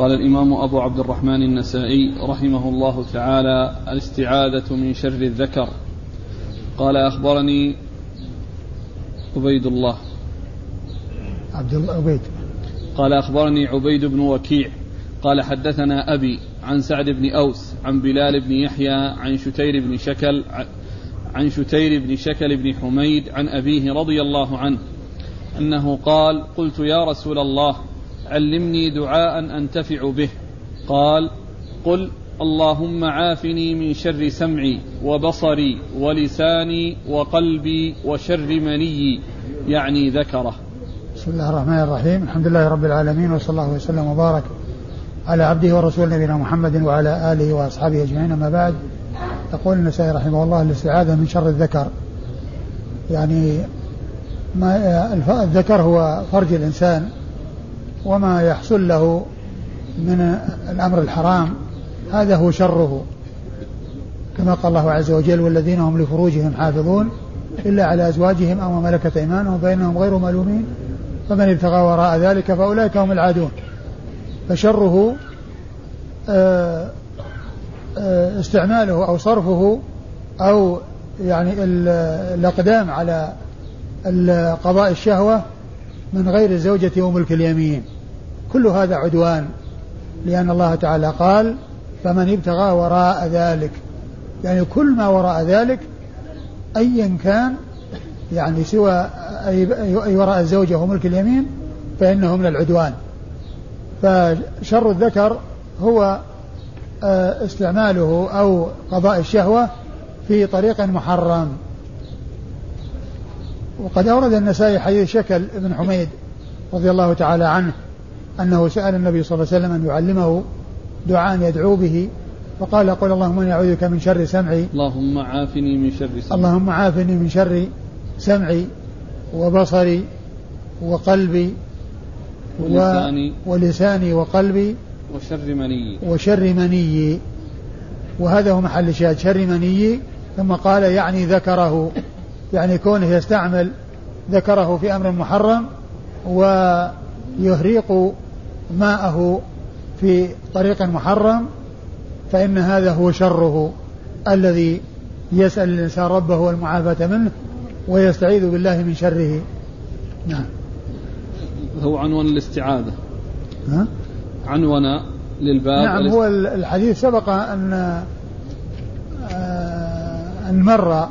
قال الإمام أبو عبد الرحمن النسائي رحمه الله تعالى الاستعاذة من شر الذكر قال أخبرني عبيد الله عبد الله عبيد. قال أخبرني عبيد بن وكيع قال حدثنا أبي عن سعد بن أوس عن بلال بن يحيى عن شتير بن شكل عن شتير بن شكل بن حميد عن أبيه رضي الله عنه أنه قال قلت يا رسول الله علمني دعاء أنتفع به. قال قل اللهم عافني من شر سمعي وبصري ولساني وقلبي وشر مني يعني ذكره. بسم الله الرحمن الرحيم. الحمد لله رب العالمين وصلى الله وسلم وبارك على عبده ورسوله نبينا محمد وعلى آله وأصحابه أجمعين. أما بعد يقول النسائي رحمه الله الاستعاذة من شر الذكر. يعني ما الذكر هو فرج الإنسان وما يحصل له من الأمر الحرام هذا هو شره. كما قال الله عز وجل والذين هم لفروجهم حافظون إلا على أزواجهم أو ما ملكت أيمانهم فإنهم غير ملومين فمن ابتغى وراء ذلك فأولئك هم العادون. فشره آه، آه، استعماله أو صرفه أو يعني الأقدام على قضاء الشهوة من غير الزوجة وملك اليمين كل هذا عدوان لأن الله تعالى قال فمن ابتغى وراء ذلك. يعني كل ما وراء ذلك أيا كان يعني سوى أي وراء الزوجة وملك اليمين فإنه من العدوان. فشر الذكر هو آه، استعماله أو قضاء الشهوة في طريق محرم. وقد أورد النسائي حديث شكل ابن حميد رضي الله تعالى عنه أنه سأل النبي صلى الله عليه وسلم أن يعلمه دعاء يدعو به فقال قل اللهم إني أعوذ بك من شر سمعي. اللهم عافني من شر سمعي. اللهم عافني من شر سمعي وبصري وقلبي ولساني. ولساني وقلبي وشر مني وشر مني وهذا هو محل الشاهد شر مني ثم قال يعني ذكره. يعني كونه يستعمل ذكره في أمر محرم ويهريق ماءه في طريق محرم فإن هذا هو شره الذي يسأل الإنسان ربه المعافاة منه ويستعيذ بالله من شره. نعم. هو عنوان الاستعاذة. ها؟ عنون للباب. نعم هو الحديث سبق أن آه، أن مر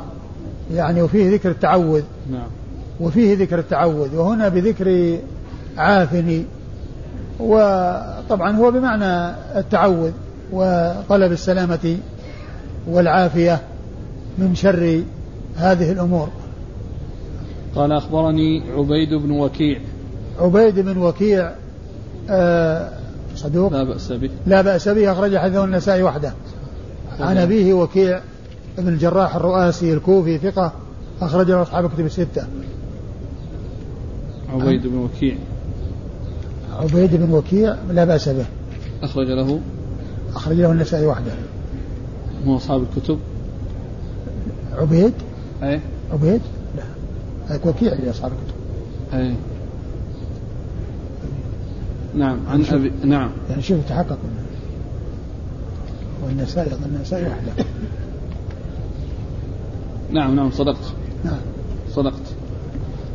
يعني وفيه ذكر التعوذ. نعم. وفيه ذكر التعوذ وهنا بذكر عافني. وطبعا هو بمعنى التعوذ وطلب السلامة والعافية من شر هذه الأمور. قال أخبرني عبيد بن وكيع. عبيد بن وكيع آه صدوق؟ لا بأس به. لا بأس به أخرج حديثه النسائي وحده. عن أبيه وكيع بن الجراح الرؤاسي الكوفي ثقة أخرج له أصحاب كتب الستة. عبيد بن وكيع. عبيد بن وكيع لا بأس به. أخرج له. أخرج له النسائي وحده. مو أصحاب الكتب. عبيد؟ أي. عبيد؟ لا. وكيع لأصحاب الكتب. أي. نعم عن أبي نعم. يعني شوف تحقق. والنسائي النسائي وحده. نعم نعم صدقت. نعم. صدقت.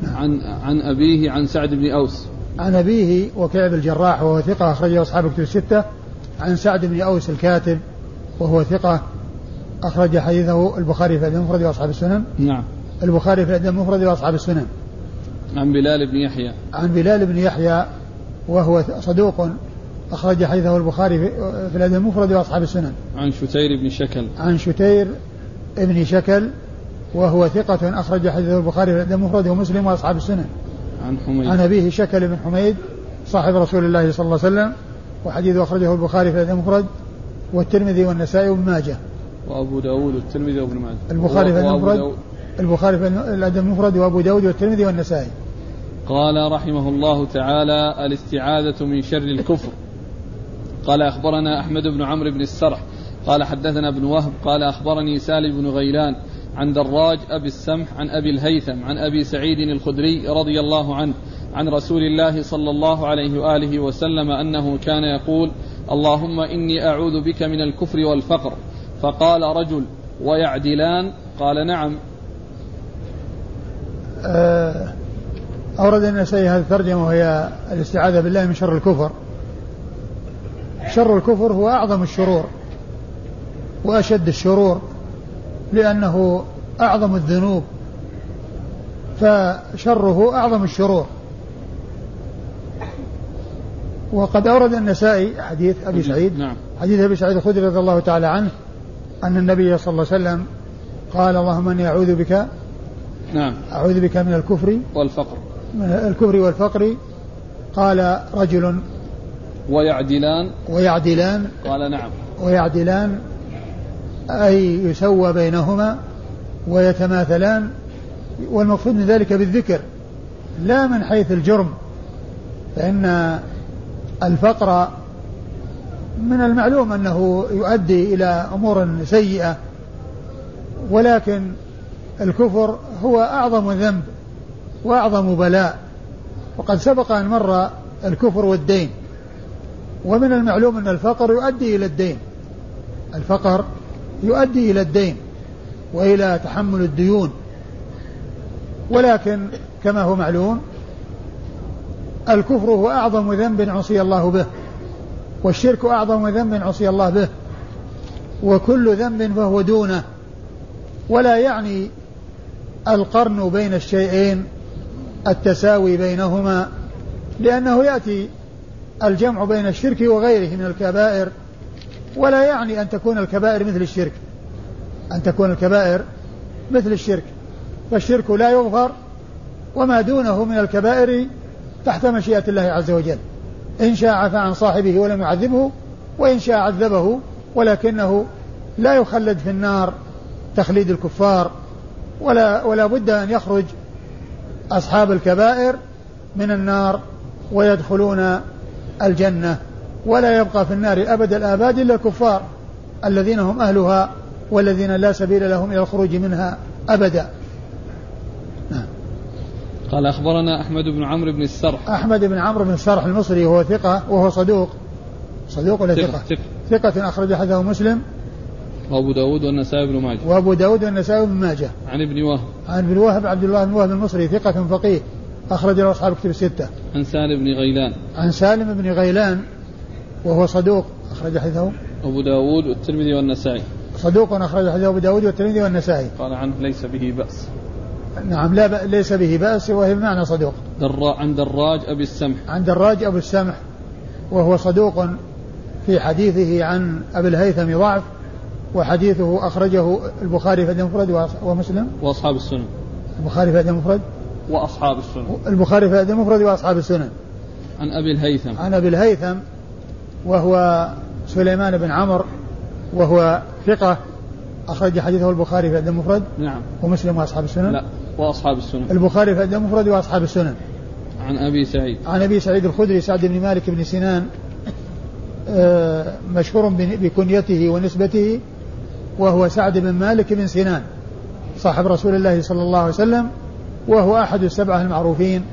نعم. عن عن أبيه عن سعد بن أوس. عن أبيه وكعب الجراح وهو ثقة أخرجه أصحاب الكتب الستة عن سعد بن أوس الكاتب وهو ثقة أخرج حديثه البخاري في المفرد وأصحاب السنن نعم البخاري في المفرد وأصحاب السنن عن بلال بن يحيى عن بلال بن يحيى وهو صدوق أخرج حديثه البخاري في الأدب المفرد وأصحاب السنن. عن شتير بن شكل. عن شتير بن شكل وهو ثقة أخرج حديثه البخاري في الأدب المفرد ومسلم وأصحاب السنن. عن حميد. عن أبيه شكل بن حميد صاحب رسول الله صلى الله عليه وسلم وحديثه أخرجه البخاري في المفرد والترمذي والنسائي وابن ماجه. وأبو داود والترمذي وابن ماجه. البخاري في المفرد البخاري في الأدب المفرد وأبو داود والترمذي والنسائي. قال رحمه الله تعالى الاستعاذة من شر الكفر قال أخبرنا أحمد بن عمرو بن السرح قال حدثنا ابن وهب قال أخبرني سالم بن غيلان عن دراج أبي السمح عن أبي الهيثم عن أبي سعيد الخدري رضي الله عنه عن رسول الله صلى الله عليه وآله وسلم أنه كان يقول اللهم إني أعوذ بك من الكفر والفقر فقال رجل ويعدلان؟ قال نعم آه، أورد النسائي هذه الترجمة وهي الاستعاذة بالله من شر الكفر. شر الكفر هو أعظم الشرور وأشد الشرور. لأنه أعظم الذنوب فشره أعظم الشرور. وقد أورد النسائي حديث أبي سعيد نعم. حديث أبي سعيد الخدري رضي الله تعالى عنه أن النبي صلى الله عليه وسلم قال اللهم إني أعوذ بك نعم. أعوذ بك من الكفر والفقر. من الكفر والفقر. قال رجل ويعدلان. ويعدلان. قال نعم. ويعدلان. أي يسوى بينهما ويتماثلان والمقصود من ذلك بالذكر لا من حيث الجرم فإن الفقر من المعلوم أنه يؤدي إلى أمور سيئة ولكن الكفر هو أعظم ذنب وأعظم بلاء. وقد سبق أن مر الكفر والدين ومن المعلوم أن الفقر يؤدي إلى الدين. الفقر يؤدي إلى الدين وإلى تحمل الديون. ولكن كما هو معلوم الكفر هو أعظم ذنب عصي الله به والشرك أعظم ذنب عصي الله به وكل ذنب فهو دونه. ولا يعني القرن بين الشيئين التساوي بينهما لأنه يأتي الجمع بين الشرك وغيره من الكبائر ولا يعني أن تكون الكبائر مثل الشرك. أن تكون الكبائر مثل الشرك. فالشرك لا يغفر وما دونه من الكبائر تحت مشيئة الله عز وجل. إن شاء عفى عن صاحبه ولم يعذبه وإن شاء عذبه ولكنه لا يخلد في النار تخليد الكفار. ولا ولا بد أن يخرج أصحاب الكبائر من النار ويدخلون الجنة. ولا يبقى في النار أبد الآباد إلا الكفار الذين هم أهلها والذين لا سبيل لهم إلى الخروج منها أبدا. نعم. قال أخبرنا أحمد بن عمرو بن السرح. أحمد بن عمرو بن السرح المصري وهو ثقة وهو صدوق. صدوق ولا ثقة؟ ثقة, ثقة. أخرج حديثه مسلم. وأبو داود والنسائي بن ماجه. وأبو داود والنسائي بن ماجه. عن ابن وهب. عن ابن وهب عبد الله بن وهب المصري ثقة فقيه. أخرج له أصحاب كتب الستة. عن سالم بن غيلان. عن سالم بن غيلان. وهو صدوق أخرج حديثه. أبو داود والترمذي والنسائي. صدوق أخرج حديثه أبو داود والترمذي والنسائي. قال عنه ليس به بأس. نعم لا ب... ليس به بأس وهي بمعنى صدوق. درا عن دراج أبي السمح. عن دراج أبو السمح وهو صدوق في حديثه عن أبي الهيثم ضعف وحديثه أخرجه البخاري في المفرد ومسلم. وأصحاب السنن. البخاري في المفرد. وأصحاب السنن. البخاري في المفرد وأصحاب السنن. عن أبي الهيثم. عن أبي الهيثم وهو سليمان بن عمرو وهو ثقة أخرج حديثه البخاري في المفرد نعم. ومسلم وأصحاب السنن؟ لا وأصحاب السنن. البخاري في المفرد وأصحاب السنن. عن أبي سعيد. عن أبي سعيد الخدري سعد بن مالك بن سنان آه، مشهور بكنيته ونسبته وهو سعد بن مالك بن سنان صاحب رسول الله صلى الله عليه وسلم وهو أحد السبعة المعروفين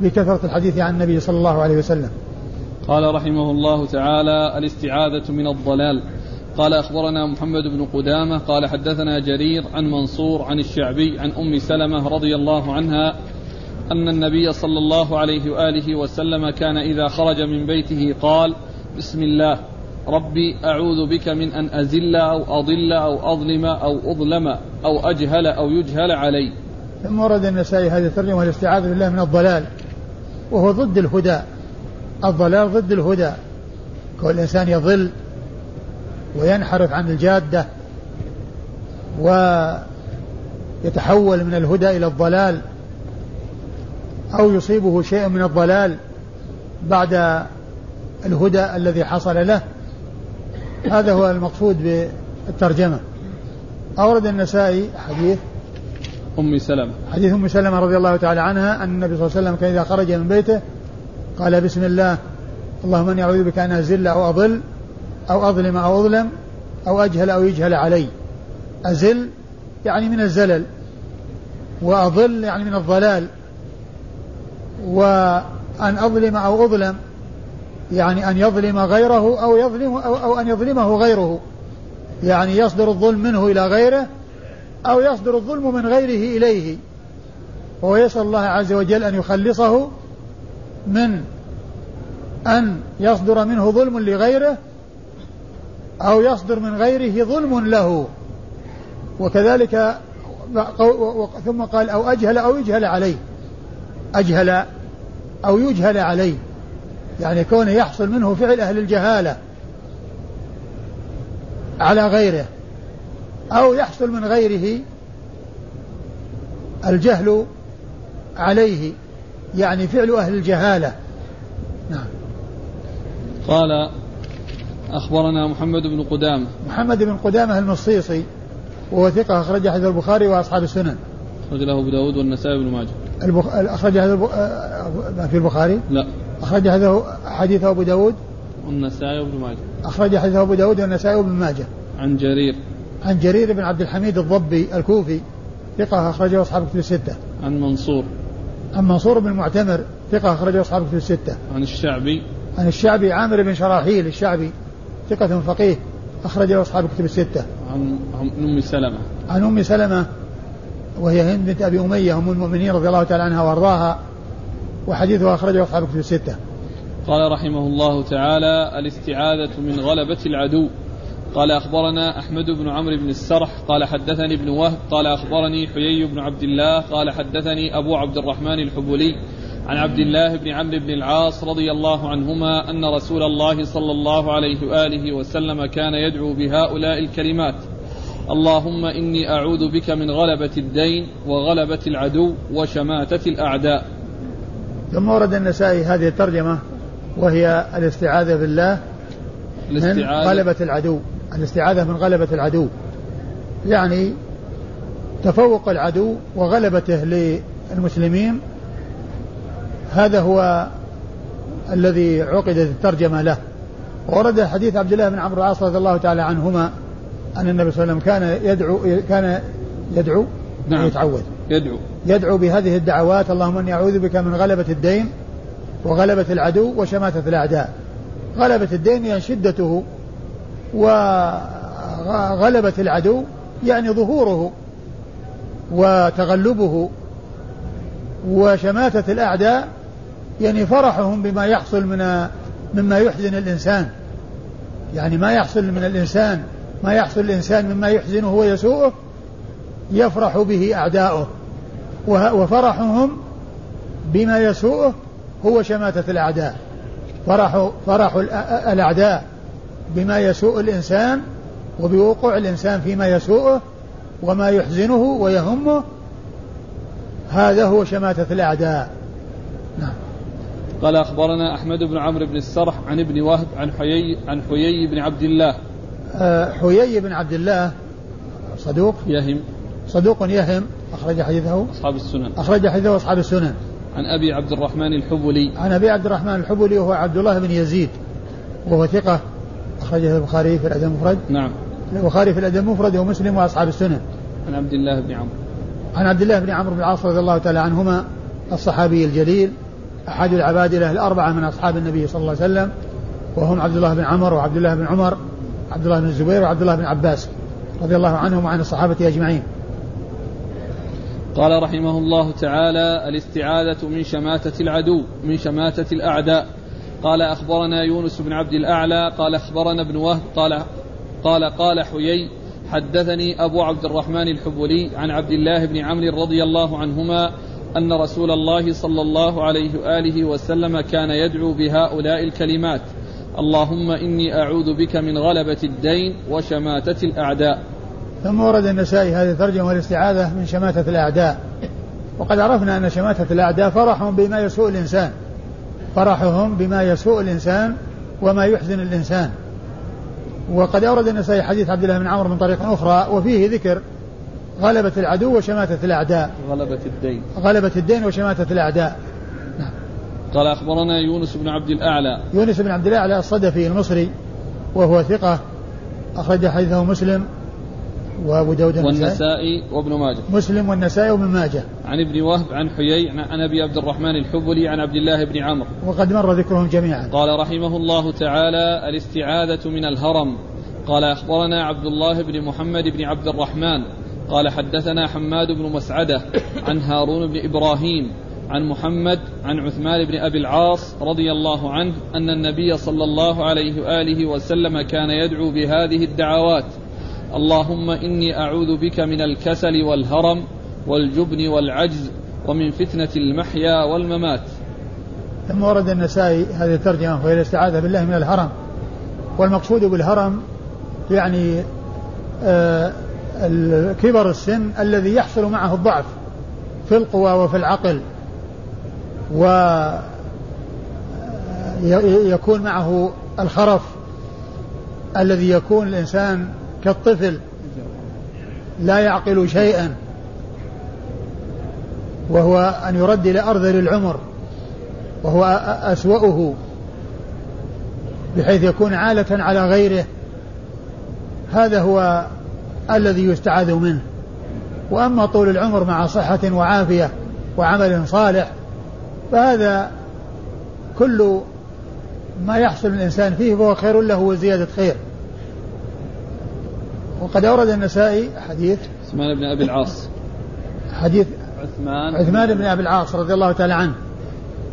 بكثرة الحديث عن النبي صلى الله عليه وسلم. قال رحمه الله تعالى الاستعاذة من الضلال. قال أخبرنا محمد بن قدامة قال حدثنا جرير عن منصور عن الشعبي عن أم سلمة رضي الله عنها أن النبي صلى الله عليه وآله وسلم كان إذا خرج من بيته قال بسم الله ربي أعوذ بك من أن أزل أو أضل أو أظلم أو أظلم أو أجهل أو يجهل علي. ثم ورد النسائي هذه الترجمة الاستعاذة بالله من الضلال وهو ضد الهدى. الضلال ضد الهدى. كل الإنسان يضل وينحرف عن الجادة ويتحول من الهدى إلى الضلال أو يصيبه شيء من الضلال بعد الهدى الذي حصل له. هذا هو المقصود بالترجمة. أورد النسائي حديث أم سلمة. حديث أم سلمة رضي الله تعالى عنها أن النبي صلى الله عليه وسلم كان إذا خرج من بيته قال بسم الله اللهم إني أعوذ بك أن أزل أو أضل أو أظلم أو أظلم أو أجهل أو يجهل علي. أزل يعني من الزلل وأضل يعني من الضلال وأن أظلم أو أظلم يعني أن يظلم غيره أو يظلم أو, أو أن يظلمه غيره. يعني يصدر الظلم منه إلى غيره أو يصدر الظلم من غيره إليه. وهو يسأل الله عز وجل أن يخلصه من أن يصدر منه ظلم لغيره أو يصدر من غيره ظلم له. وكذلك ثم قال أو أجهل أو يجهل عليه. أجهل أو يجهل عليه. يعني كونه يحصل منه فعل أهل الجهالة على غيره أو يحصل من غيره الجهل عليه. يعني فعل أهل الجهالة. نعم. قال أخبرنا محمد بن قدامة. محمد بن قدامة المصيصي وهو ثقة أخرج حديث البخاري وأصحاب السنن. أخرج له أبو داود والنسائي بن ماجه. البخ... أخرج هذا الب... آه، في البخاري؟ لا. أخرج هذا حديث أبو داود؟ والنسائي وابن ماجه. أخرج حديث أبو داود والنسائي وابن ماجه. عن جرير. عن جرير بن عبد الحميد الضبي الكوفي ثقة أخرجه أصحاب كتب الستة. عن منصور. عن منصور بن المعتمر ثقة أخرجه أصحاب كتب الستة. عن الشعبي. عن الشعبي عامر بن شراحيل الشعبي ثقة فقيه أخرجه أصحاب كتب الستة. عن أم سلمة. عن أم سلمة وهي هند بنت أبي أمية أم المؤمنين رضي الله تعالى عنها وأرضاها وحديثها أخرجه أصحاب كتب الستة. قال رحمه الله تعالى الاستعاذة من غلبة العدو. قال أخبرنا أحمد بن عمرو بن السرح قال حدثني ابن وهب قال أخبرني حيي بن عبد الله قال حدثني أبو عبد الرحمن الحبولي عن عبد الله بن عمرو بن العاص رضي الله عنهما أن رسول الله صلى الله عليه وآله وسلم كان يدعو بهؤلاء الكلمات. اللهم إني أعوذ بك من غلبة الدين وغلبة العدو وشماتة الأعداء. ثم ورد النسائي هذه الترجمة وهي الاستعاذة بالله من غلبة العدو. الاستعاذة من غلبة العدو. يعني تفوق العدو وغلبته للمسلمين هذا هو الذي عقدت الترجمة له. ورد حديث عبد الله بن عمرو العاص رضي الله تعالى عنهما أن النبي صلى الله عليه وسلم كان يدعو كان يدعو نعم. يتعوذ. يدعو. يدعو بهذه الدعوات اللهم إني أعوذ بك من غلبة الدين وغلبة العدو وشماتة الأعداء. غلبة الدين يعني شدته وغلبة العدو يعني ظهوره وتغلبه وشماتة الأعداء يعني فرحهم بما يحصل من مما يحزن الإنسان. يعني ما يحصل من الإنسان ما يحصل الإنسان مما يحزنه ويسوءه يفرح به أعداؤه. وفرحهم بما يسوءه هو شماتة الأعداء. فرح فرح الأعداء. بما يسوء الإنسان وبوقوع الإنسان فيما يسوءه وما يحزنه ويهمه هذا هو شماتة الأعداء. نعم. قال أخبرنا أحمد بن عمرو بن السرح عن ابن وهب عن حيي عن حيي بن عبد الله. أه حيي بن عبد الله صدوق؟ يهم. صدوق يهم أخرج حديثه. أصحاب السنن. أخرج حديثه أصحاب السنن. عن أبي عبد الرحمن الحبلي. عن أبي عبد الرحمن الحبلي وهو عبد الله بن يزيد وهو ثقة. أخرجه البخاري في الأدب المفرد. نعم. البخاري في الأدب المفرد ومسلم وأصحاب السنن عن عبد الله بن عمرو. عن عبد الله بن عمرو بن العاص رضي الله تعالى عنهما الصحابي الجليل أحد العبادلة الأربعة من أصحاب النبي صلى الله عليه وسلم وهم عبد الله بن عمر وعبد الله بن عمر عبد الله بن الزبير وعبد الله بن عباس رضي الله عنهم وعن الصحابة أجمعين. قال رحمه الله تعالى الإستعاذة من شماتة العدو من شماتة الأعداء. قال أخبرنا يونس بن عبد الأعلى قال أخبرنا ابن وهب قال قال قال حيي حدثني أبو عبد الرحمن الحبولي عن عبد الله بن عمرو رضي الله عنهما أن رسول الله صلى الله عليه وآله وسلم كان يدعو بهؤلاء الكلمات. اللهم إني أعوذ بك من غلبة الدين وشماتة الأعداء. ثم ورد النسائي هذه الترجمة والاستعاذة من شماتة الأعداء. وقد عرفنا أن شماتة الأعداء فرحهم بما يسوء الإنسان. فرحهم بما يسوء الإنسان وما يحزن الإنسان. وقد أورد النسائي حديث عبد الله بن عمرو من طريق أخرى وفيه ذكر غلبة العدو وشماتة الأعداء. غلبة الدين. غلبة الدين وشماتة الأعداء. نعم. قال أخبرنا يونس بن عبد الأعلى. يونس بن عبد الأعلى الصدفي المصري وهو ثقة أخرج حديثه مسلم. وأبو داود والنسائي وابن ماجه. مسلم والنسائي وابن ماجه. عن ابن وهب عن حيي عن أبي عبد الرحمن الحبلي عن عبد الله بن عمرو. وقد مر ذكرهم جميعا. قال رحمه الله تعالى الاستعاذة من الهرم. قال أخبرنا عبد الله بن محمد بن عبد الرحمن. قال حدثنا حماد بن مسعدة عن هارون بن إبراهيم عن محمد عن عثمان بن أبي العاص رضي الله عنه أن النبي صلى الله عليه وآله وسلم كان يدعو بهذه الدعوات. اللهم إني أعوذ بك من الكسل والهرم والجبن والعجز ومن فتنة المحيا والممات. ثم ورد النسائي هذه الترجمة وهي الاستعاذة بالله من الهرم. والمقصود بالهرم يعني آه كبر السن الذي يحصل معه الضعف في القوى وفي العقل ويكون معه الخرف الذي يكون الإنسان كالطفل لا يعقل شيئا وهو أن يرد إلى أرذل العمر وهو أسوأه بحيث يكون عالة على غيره. هذا هو الذي يستعاذ منه. وأما طول العمر مع صحة وعافية وعمل صالح فهذا كل ما يحصل الإنسان فيه فهو خير له وزيادة خير. وقد أورد النسائي حديث عثمان بن أبي العاص. حديث عثمان. عثمان بن أبي العاص رضي الله تعالى عنه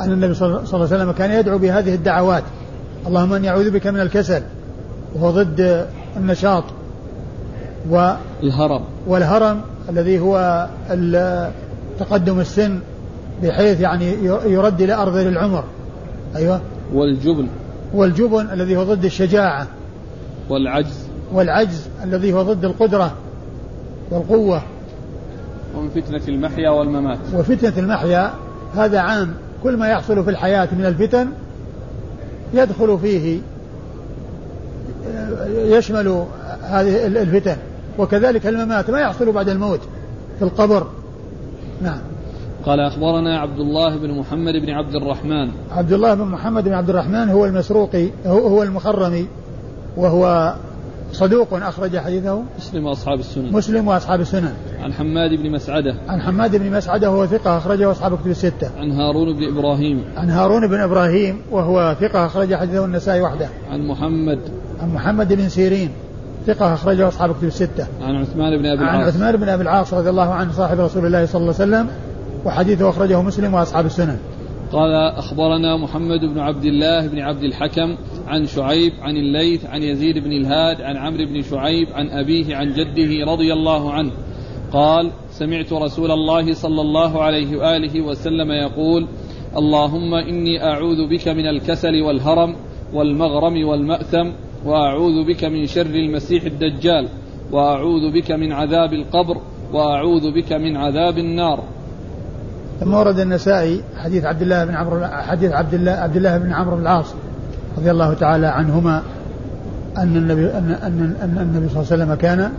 أن النبي صلى الله عليه وسلم كان يدعو بهذه الدعوات. اللهم أني أعوذ بك من الكسل وهو ضد النشاط والهرم والهرم الذي هو تقدم السن بحيث يعني يرد إلى أرض العمر. أيوة. والجبن. والجبن الذي هو ضد الشجاعة. والعجز. والعجز الذي هو ضد القدرة والقوة ومن فتنة المحيا والممات. وفتنة المحيا هذا عام كل ما يحصل في الحياة من الفتن يدخل فيه يشمل هذه الفتن. وكذلك الممات ما يحصل بعد الموت في القبر. نعم. قال أخبرنا عبد الله بن محمد بن عبد الرحمن. عبد الله بن محمد بن عبد الرحمن هو المسروقي هو, هو المخرمي وهو صدوق أخرج حديثه مسلم وأصحاب السنن. مسلم وأصحاب السنن. عن حماد بن مسعدة. عن حماد بن مسعدة وهو ثقة أخرجه أصحاب كتب الستة. عن هارون بن إبراهيم. عن هارون بن إبراهيم وهو ثقة أخرج حديثه النسائي وحده. عن محمد. عن محمد بن سيرين ثقة أخرجه أصحاب كتب الستة. عن عثمان بن أبي العاص. عن عثمان بن أبي العاص رضي الله عنه صاحب رسول الله صلى الله عليه وسلم وحديثه أخرجه مسلم وأصحاب السنن. قال أخبرنا محمد بن عبد الله بن عبد الحكم عن شعيب عن الليث عن يزيد بن الهاد عن عمرو بن شعيب عن أبيه عن جده رضي الله عنه. قال سمعت رسول الله صلى الله عليه وآله وسلم يقول اللهم إني أعوذ بك من الكسل والهرم والمغرم والمأثم وأعوذ بك من شر المسيح الدجال وأعوذ بك من عذاب القبر وأعوذ بك من عذاب النار. ثم ورد النسائي حديث عبد الله بن عمرو حديث عبد الله عبد الله بن عمرو بن العاص رضي الله تعالى عنهما أن النبي أن أن أن النبي صلى الله عليه وسلم كان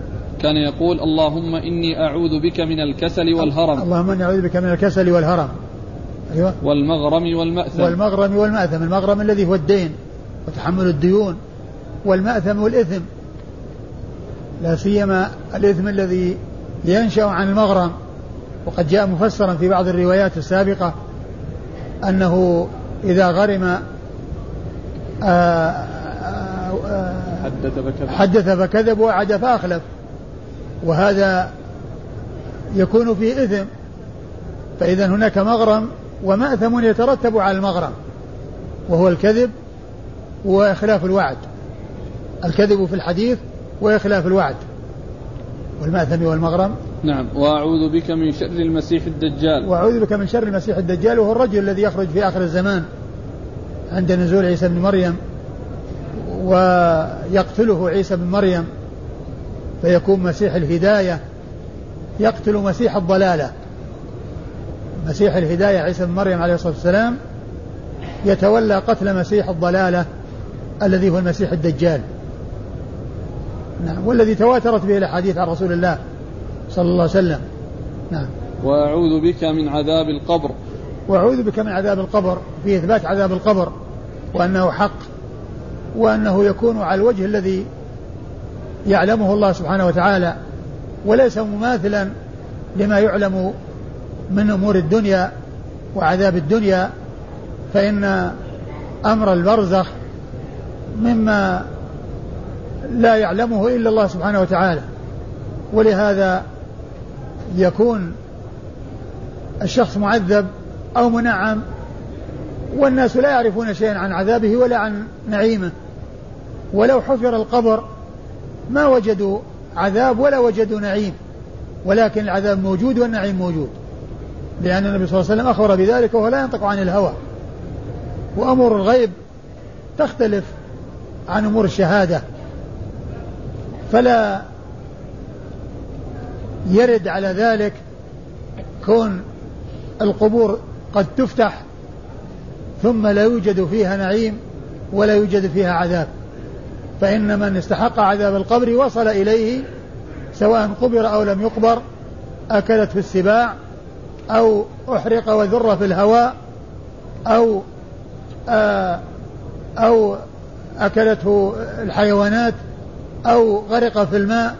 كان يقول اللهم إني أعوذ بك من الكسل والهرم. اللهم إني أعوذ بك من الكسل والهرم. أيوة. والمغرم والمأثم. والمغرم والمأثم. المغرم الذي هو الدين وتحمل الديون. والمأثم والإثم. لا سيما الإثم الذي ينشأ عن المغرم. وقد جاء مفسرا في بعض الروايات السابقة أنه إذا غرم آه، آه، حدث فكذب. حدث فكذب وعد فأخلف. وهذا يكون فيه إثم. فإذا هناك مغرم ومأثم يترتب على المغرم وهو الكذب وإخلاف الوعد. الكذب في الحديث وإخلاف الوعد. والمأثم والمغرم نعم. وأعوذ بك من شر المسيح الدجال. وأعوذ بك من شر المسيح الدجال وهو الرجل الذي يخرج في آخر الزمان عند نزول عيسى بن مريم ويقتله عيسى بن مريم فيكون مسيح الهداية يقتل مسيح الضلالة. مسيح الهداية عيسى بن مريم عليه الصلاة والسلام يتولى قتل مسيح الضلالة الذي هو المسيح الدجال. نعم. والذي تواترت به الأحاديث عن رسول الله صلى الله عليه وسلم. نعم. وأعوذ بك من عذاب القبر. وأعوذ بك من عذاب القبر في إثبات عذاب القبر وأنه حق وأنه يكون على الوجه الذي يعلمه الله سبحانه وتعالى وليس مماثلا لما يعلم من أمور الدنيا وعذاب الدنيا فإن أمر البرزخ مما لا يعلمه إلا الله سبحانه وتعالى. ولهذا يكون الشخص معذب أو منعم والناس لا يعرفون شيئا عن عذابه ولا عن نعيمه. ولو حفر القبر ما وجدوا عذاب ولا وجدوا نعيم ولكن العذاب موجود والنعيم موجود. لأن النبي صلى الله عليه وسلم أخبر بذلك وهو لا ينطق عن الهوى. وأمور الغيب تختلف عن أمور الشهادة. فلا يرد على ذلك كون القبور قد تفتح ثم لا يوجد فيها نعيم ولا يوجد فيها عذاب. فإن من استحق عذاب القبر وصل إليه سواء قبر أو لم يقبر أكلت في السباع أو أحرق وذر في الهواء أو آه أو أكلته الحيوانات أو غرق في الماء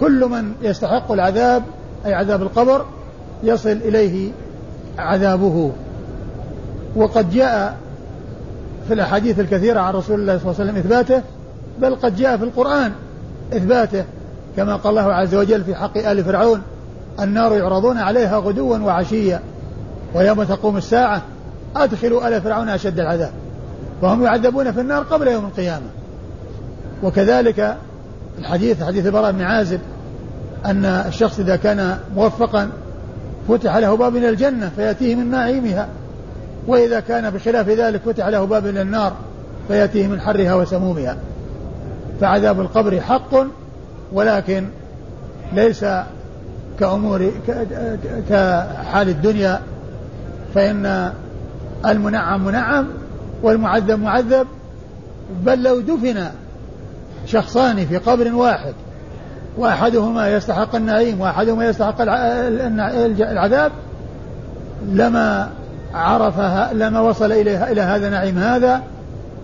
كل من يستحق العذاب أي عذاب القبر يصل إليه عذابه. وقد جاء في الأحاديث الكثيرة عن رسول الله صلى الله عليه وسلم إثباته بل قد جاء في القرآن إثباته كما قال الله عز وجل في حق آل فرعون النار يعرضون عليها غدوا وعشيا ويوم تقوم الساعة أدخلوا آل فرعون أشد العذاب وهم يعذبون في النار قبل يوم القيامة. وكذلك الحديث حديث البراء بن عازب أن الشخص إذا كان موفقا فتح له باب إلى الجنة فيأتيه من نعيمها وإذا كان بخلاف ذلك فتح له باب إلى النار فيأتيه من حرها وسمومها. فعذاب القبر حق ولكن ليس كأمور كحال الدنيا. فإن المنعم منعم والمعذب معذب. بل لو دفن شخصان في قبر واحد وأحدهما يستحق النعيم وأحدهما يستحق العذاب لما عرفها لما وصل إليها إلى هذا نعيم هذا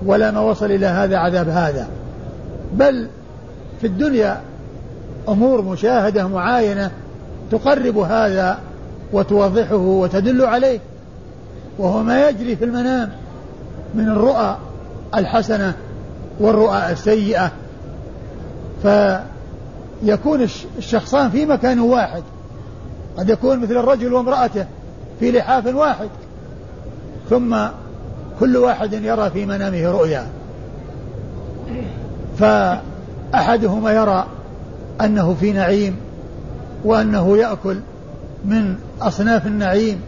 ولا ما وصل إلى هذا عذاب هذا. بل في الدنيا أمور مشاهدة معاينة تقرب هذا وتوضحه وتدل عليه. وهو ما يجري في المنام من الرؤى الحسنة والرؤى السيئة. فيكون الشخصان في مكان واحد. قد يكون مثل الرجل وامرأته في لحاف واحد. ثم كل واحد يرى في منامه رؤيا. فأحدهما يرى أنه في نعيم وأنه يأكل من أصناف النعيم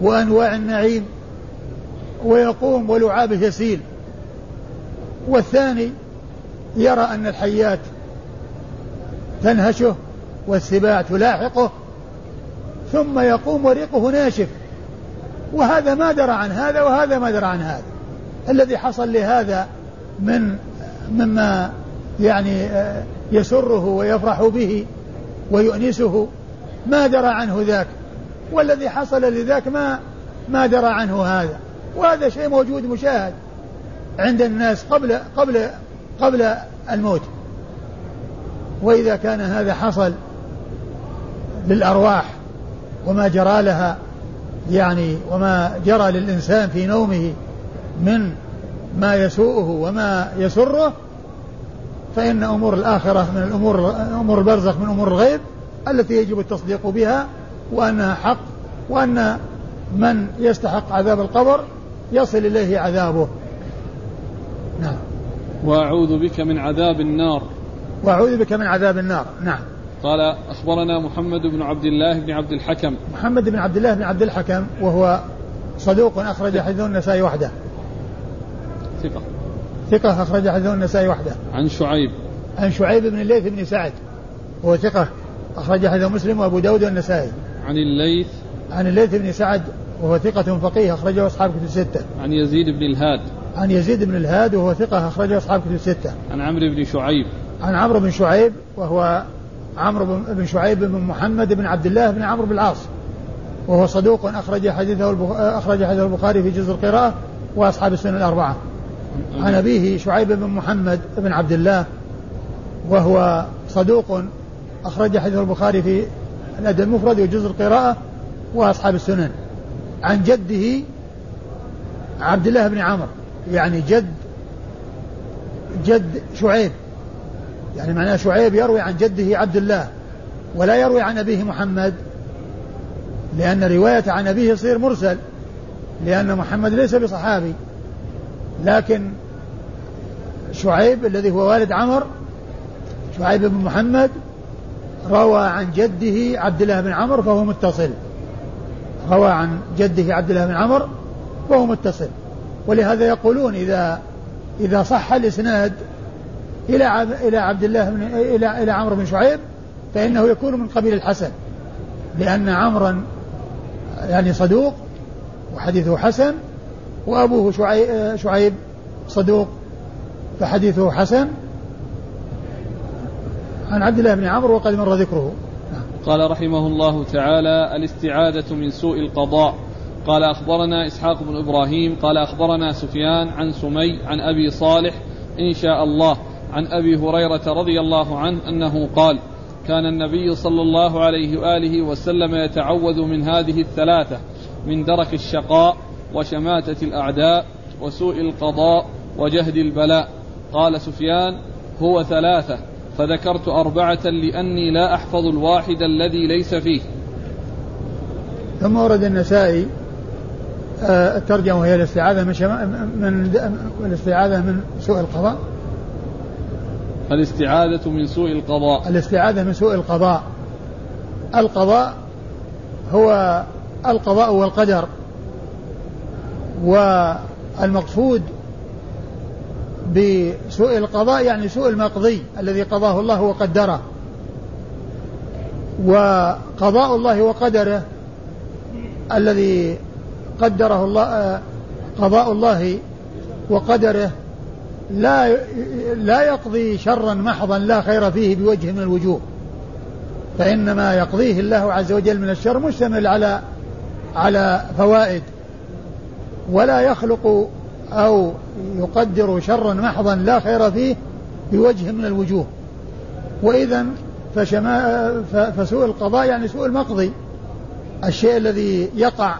وأنواع النعيم ويقوم ولعابه يسيل والثاني يرى أن الحيات تنهشه والسباع تلاحقه ثم يقوم وريقه ناشف. وهذا ما درى عن هذا وهذا ما درى عن هذا. الذي حصل لهذا من مما يعني آه، يسره ويفرح به ويؤنسه ما درى عنه ذاك. والذي حصل لذاك ما ما درى عنه هذا. وهذا شيء موجود مشاهد عند الناس قبل قبل قبل الموت. وإذا كان هذا حصل للأرواح وما جرى لها يعني وما جرى للإنسان في نومه من ما يسوءه وما يسره فإن أمور الآخرة من الأمور أمور البرزخ من أمور الغيب التي يجب التصديق بها وأنها حق وأن من يستحق عذاب القبر يصل إليه عذابه. نعم. وأعوذ بك من عذاب النار. وأعوذ بك من عذاب النار. نعم. قال أخبرنا محمد بن عبد الله بن عبد الحكم. محمد بن عبد الله بن عبد الحكم وهو صدوق أخرج حديثه النسائي وحده. ثقة. ثقة أخرج حديثه النسائي وحده. عن شعيب. عن شعيب بن الليث بن سعد. وهو ثقة أخرج حديثه مسلم وأبو داود والنسائي. عن الليث. عن الليث بن سعد وهو ثقة فقيه أخرجه أصحاب كتب الستة. عن يزيد بن الهاد. عن يزيد بن الهاد وهو ثقة أخرجه أصحاب كتب الستة. عن عمرو بن شعيب. عن عمرو بن شعيب وهو عمرو بن شعيب بن محمد بن عبد الله بن عمرو بن العاص. وهو صدوق أخرج حديثه أخرج حديثه البخاري في جزء القراءة وأصحاب السنة الأربعة. عن أبيه شعيب بن محمد بن عبد الله وهو صدوق أخرج حديث البخاري في الأدب المفرد وجزء القراءة وأصحاب السنن عن جده عبد الله بن عمرو يعني جد جد شعيب يعني معناه شعيب يروي عن جده عبد الله ولا يروي عن أبيه محمد لأن رواية عن أبيه يصير مرسل لأن محمد ليس بصحابي. لكن شعيب الذي هو والد عمر شعيب بن محمد روى عن جده عبد الله بن عمر فهو متصل. روى عن جده عبد الله بن عمر فهو متصل. ولهذا يقولون إذا إذا صح الإسناد إلى إلى عبد الله بن إلى إلى عمرو بن شعيب فإنه يكون من قبيل الحسن لأن عمرا يعني صدوق وحديثه حسن وأبوه شعيب, صدوق فحديثه حسن. عن عبد الله بن عمرو وقد مر ذكره. قال رحمه الله تعالى الاستعاذة من سوء القضاء. قال أخبرنا إسحاق بن إبراهيم قال أخبرنا سفيان عن سمي عن أبي صالح إن شاء الله. عن أبي هريرة رضي الله عنه أنه قال كان النبي صلى الله عليه وآله وسلم يتعوذ من هذه الثلاثة من درك الشقاء وشماتة الأعداء وسوء القضاء وجهد البلاء. قال سفيان هو ثلاثة فذكرت أربعة لأني لا أحفظ الواحد الذي ليس فيه. ثم ورد النسائي آه، الترجمة وهي الاستعاذة من من الاستعاذة من سوء القضاء. الاستعاذة من سوء القضاء. الاستعاذة من سوء القضاء. القضاء هو القضاء والقدر. والمقصود بسوء القضاء يعني سوء المقضي الذي قضاه الله وقدره. وقضاء الله وقدره الذي قدره الله قضاء الله وقدره لا لا يقضي شرا محضا لا خير فيه بوجه من الوجوه. فإنما يقضيه الله عز وجل من الشر مشتمل على على فوائد. ولا يخلق أو يقدر شرا محضا لا خير فيه بوجه من الوجوه. وإذا فشما فسوء القضاء يعني سوء المقضي الشيء الذي يقع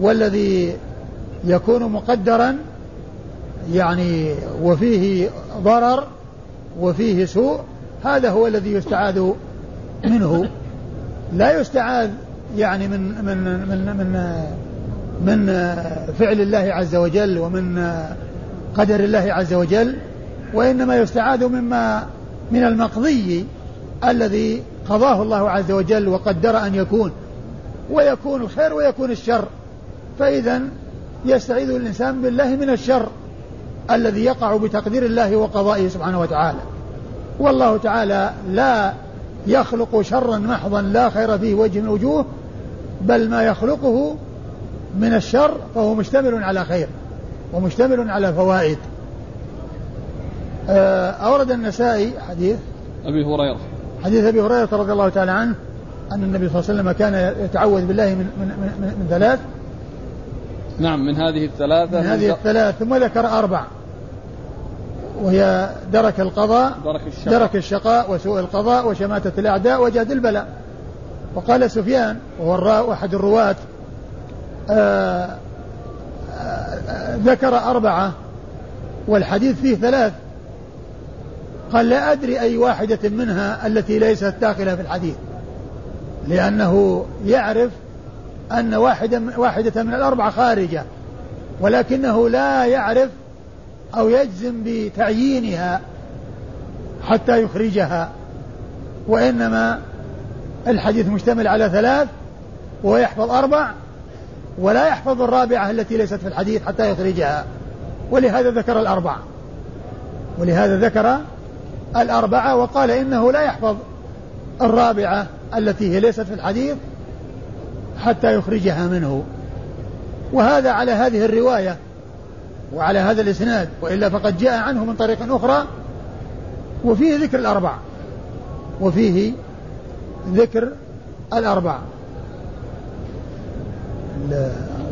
والذي يكون مقدرا يعني وفيه ضرر وفيه سوء هذا هو الذي يستعاذ منه. لا يستعاذ يعني من من من من من فعل الله عز وجل ومن قدر الله عز وجل وإنما يستعاذ مما من المقضي الذي قضاه الله عز وجل وقدر أن يكون ويكون الخير ويكون الشر. فإذا يستعيذ الإنسان بالله من الشر. الذي يقع بتقدير الله وقضائه سبحانه وتعالى. والله تعالى لا يخلق شرا محضا لا خير فيه وجه من وجوه بل ما يخلقه من الشر فهو مشتمل على خير ومشتمل على فوائد. آه، أورد النسائي حديث أبي هريرة. حديث أبي هريرة رضي الله تعالى عنه أن النبي صلى الله عليه وسلم كان يتعوذ بالله من, من, من, من ثلاث نعم من هذه الثلاثة من هذه الثلاث ثم ذكر أربع. وهي درك القضاء درك الشقاء, درك الشقاء وسوء القضاء وشماتة الأعداء وجهد البلاء. وقال سفيان وهو أحد الرواة آه، آه، ذكر أربعة والحديث فيه ثلاث. قال لا أدري أي واحدة منها التي ليست داخلة في الحديث لأنه يعرف أن واحدة واحدة من الأربعة خارجة ولكنه لا يعرف أو يجزم بتعيينها حتى يخرجها وإنما الحديث مشتمل على ثلاث وهو يحفظ أربع ولا يحفظ الرابعة التي ليست في الحديث حتى يخرجها ولهذا ذكر الأربعة ولهذا ذكر الأربعة وقال إنه لا يحفظ الرابعة التي هي ليست في الحديث حتى يخرجها منه. وهذا على هذه الرواية وعلى هذا الإسناد وإلا فقد جاء عنه من طريق أخرى وفيه ذكر الأربعة وفيه ذكر الأربعة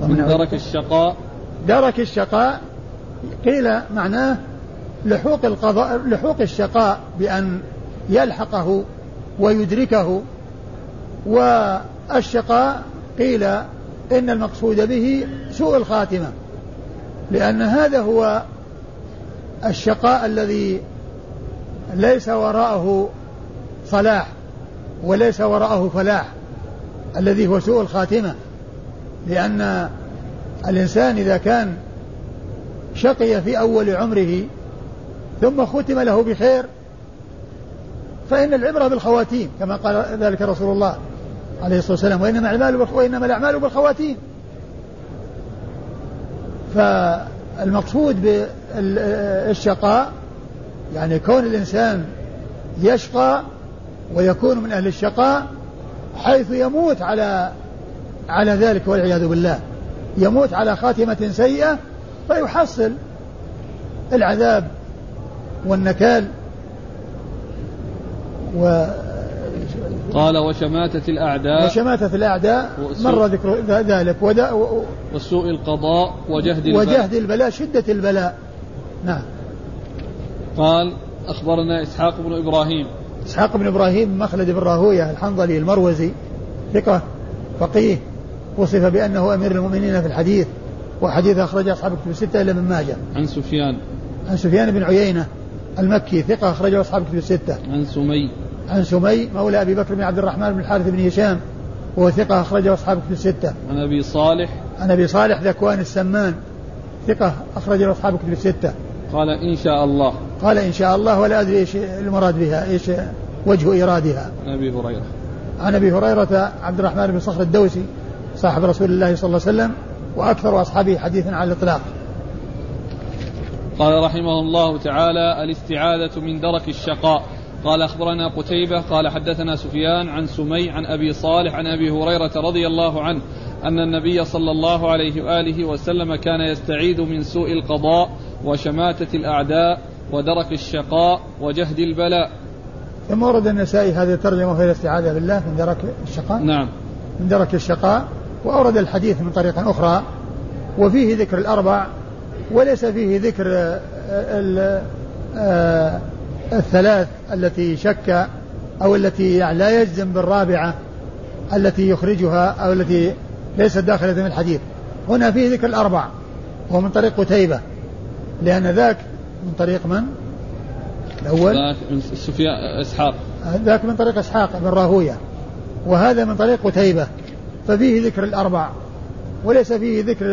من درك الشقاء. درك الشقاء قيل معناه لحوق القضاء لحوق الشقاء بأن يلحقه ويدركه والشقاء قيل إن المقصود به سوء الخاتمة لأن هذا هو الشقاء الذي ليس وراءه صلاح وليس وراءه فلاح الذي هو سوء الخاتمة لأن الإنسان إذا كان شقي في أول عمره ثم ختم له بخير فإن العبرة بالخواتيم كما قال ذلك رسول الله عليه الصلاة والسلام. وإنما الأعمال وإنما الأعمال بالخواتيم. فالمقصود بالشقاء يعني كون الإنسان يشقى ويكون من أهل الشقاء حيث يموت على على ذلك والعياذ بالله. يموت على خاتمة سيئة فيحصل العذاب والنكال و قال وشماتة الأعداء وشماتة الأعداء مر ذكر ذلك ودا وسوء القضاء وجهد البلاء. وجهد البلاء شدة البلاء. نعم. قال أخبرنا إسحاق بن إبراهيم. إسحاق بن إبراهيم مخلد بن راهوية الحنظلي المروزي ثقة فقيه وصف بأنه أمير المؤمنين في الحديث وحديث أخرج أصحاب الكتب الستة إلا من ماجه. عن سفيان. عن سفيان بن عيينة المكي ثقة أخرجه أصحاب الكتب الستة. عن سمي. عن سمي مولى أبي بكر بن عبد الرحمن بن الحارث بن هشام وهو ثقة أخرجه أصحاب الكتب الستة. عن أبي صالح. عن أبي صالح ذكوان السمان ثقة أخرجه أصحاب الكتب الستة. قال إن شاء الله. قال إن شاء الله ولا أدري إيش المراد بها إيش وجه إيرادها عن أبي هريرة. عن أبي هريرة عبد الرحمن بن صخر الدوسي صاحب رسول الله صلى الله عليه وسلم وأكثر أصحابه حديثا على الإطلاق. قال رحمه الله تعالى الاستعاذة من درك الشقاء. قال أخبرنا قتيبة قال حدثنا سفيان عن سمي عن أبي صالح عن أبي هريرة رضي الله عنه أن النبي صلى الله عليه وآله وسلم كان يستعيذ من سوء القضاء وشماتة الأعداء ودرك الشقاء وجهد البلاء. ثم ورد النسائي هذه الترجمة في الاستعاذة بالله من درك الشقاء. نعم. من درك الشقاء. وأورد الحديث من طريق أخرى. وفيه ذكر الأربع وليس فيه ذكر آه، آه، الثلاث التي شك أو التي يعني لا يجزم بالرابعة التي يخرجها أو التي ليست داخلة في الحديث. هنا فيه ذكر الأربع وهو من طريق قتيبة. لأن ذاك من طريق من؟ الأول؟ ذاك من سفيان إسحاق. ذاك من طريق إسحاق بن راهوية. وهذا من طريق قتيبة. ففيه ذكر الأربع. وليس فيه ذكر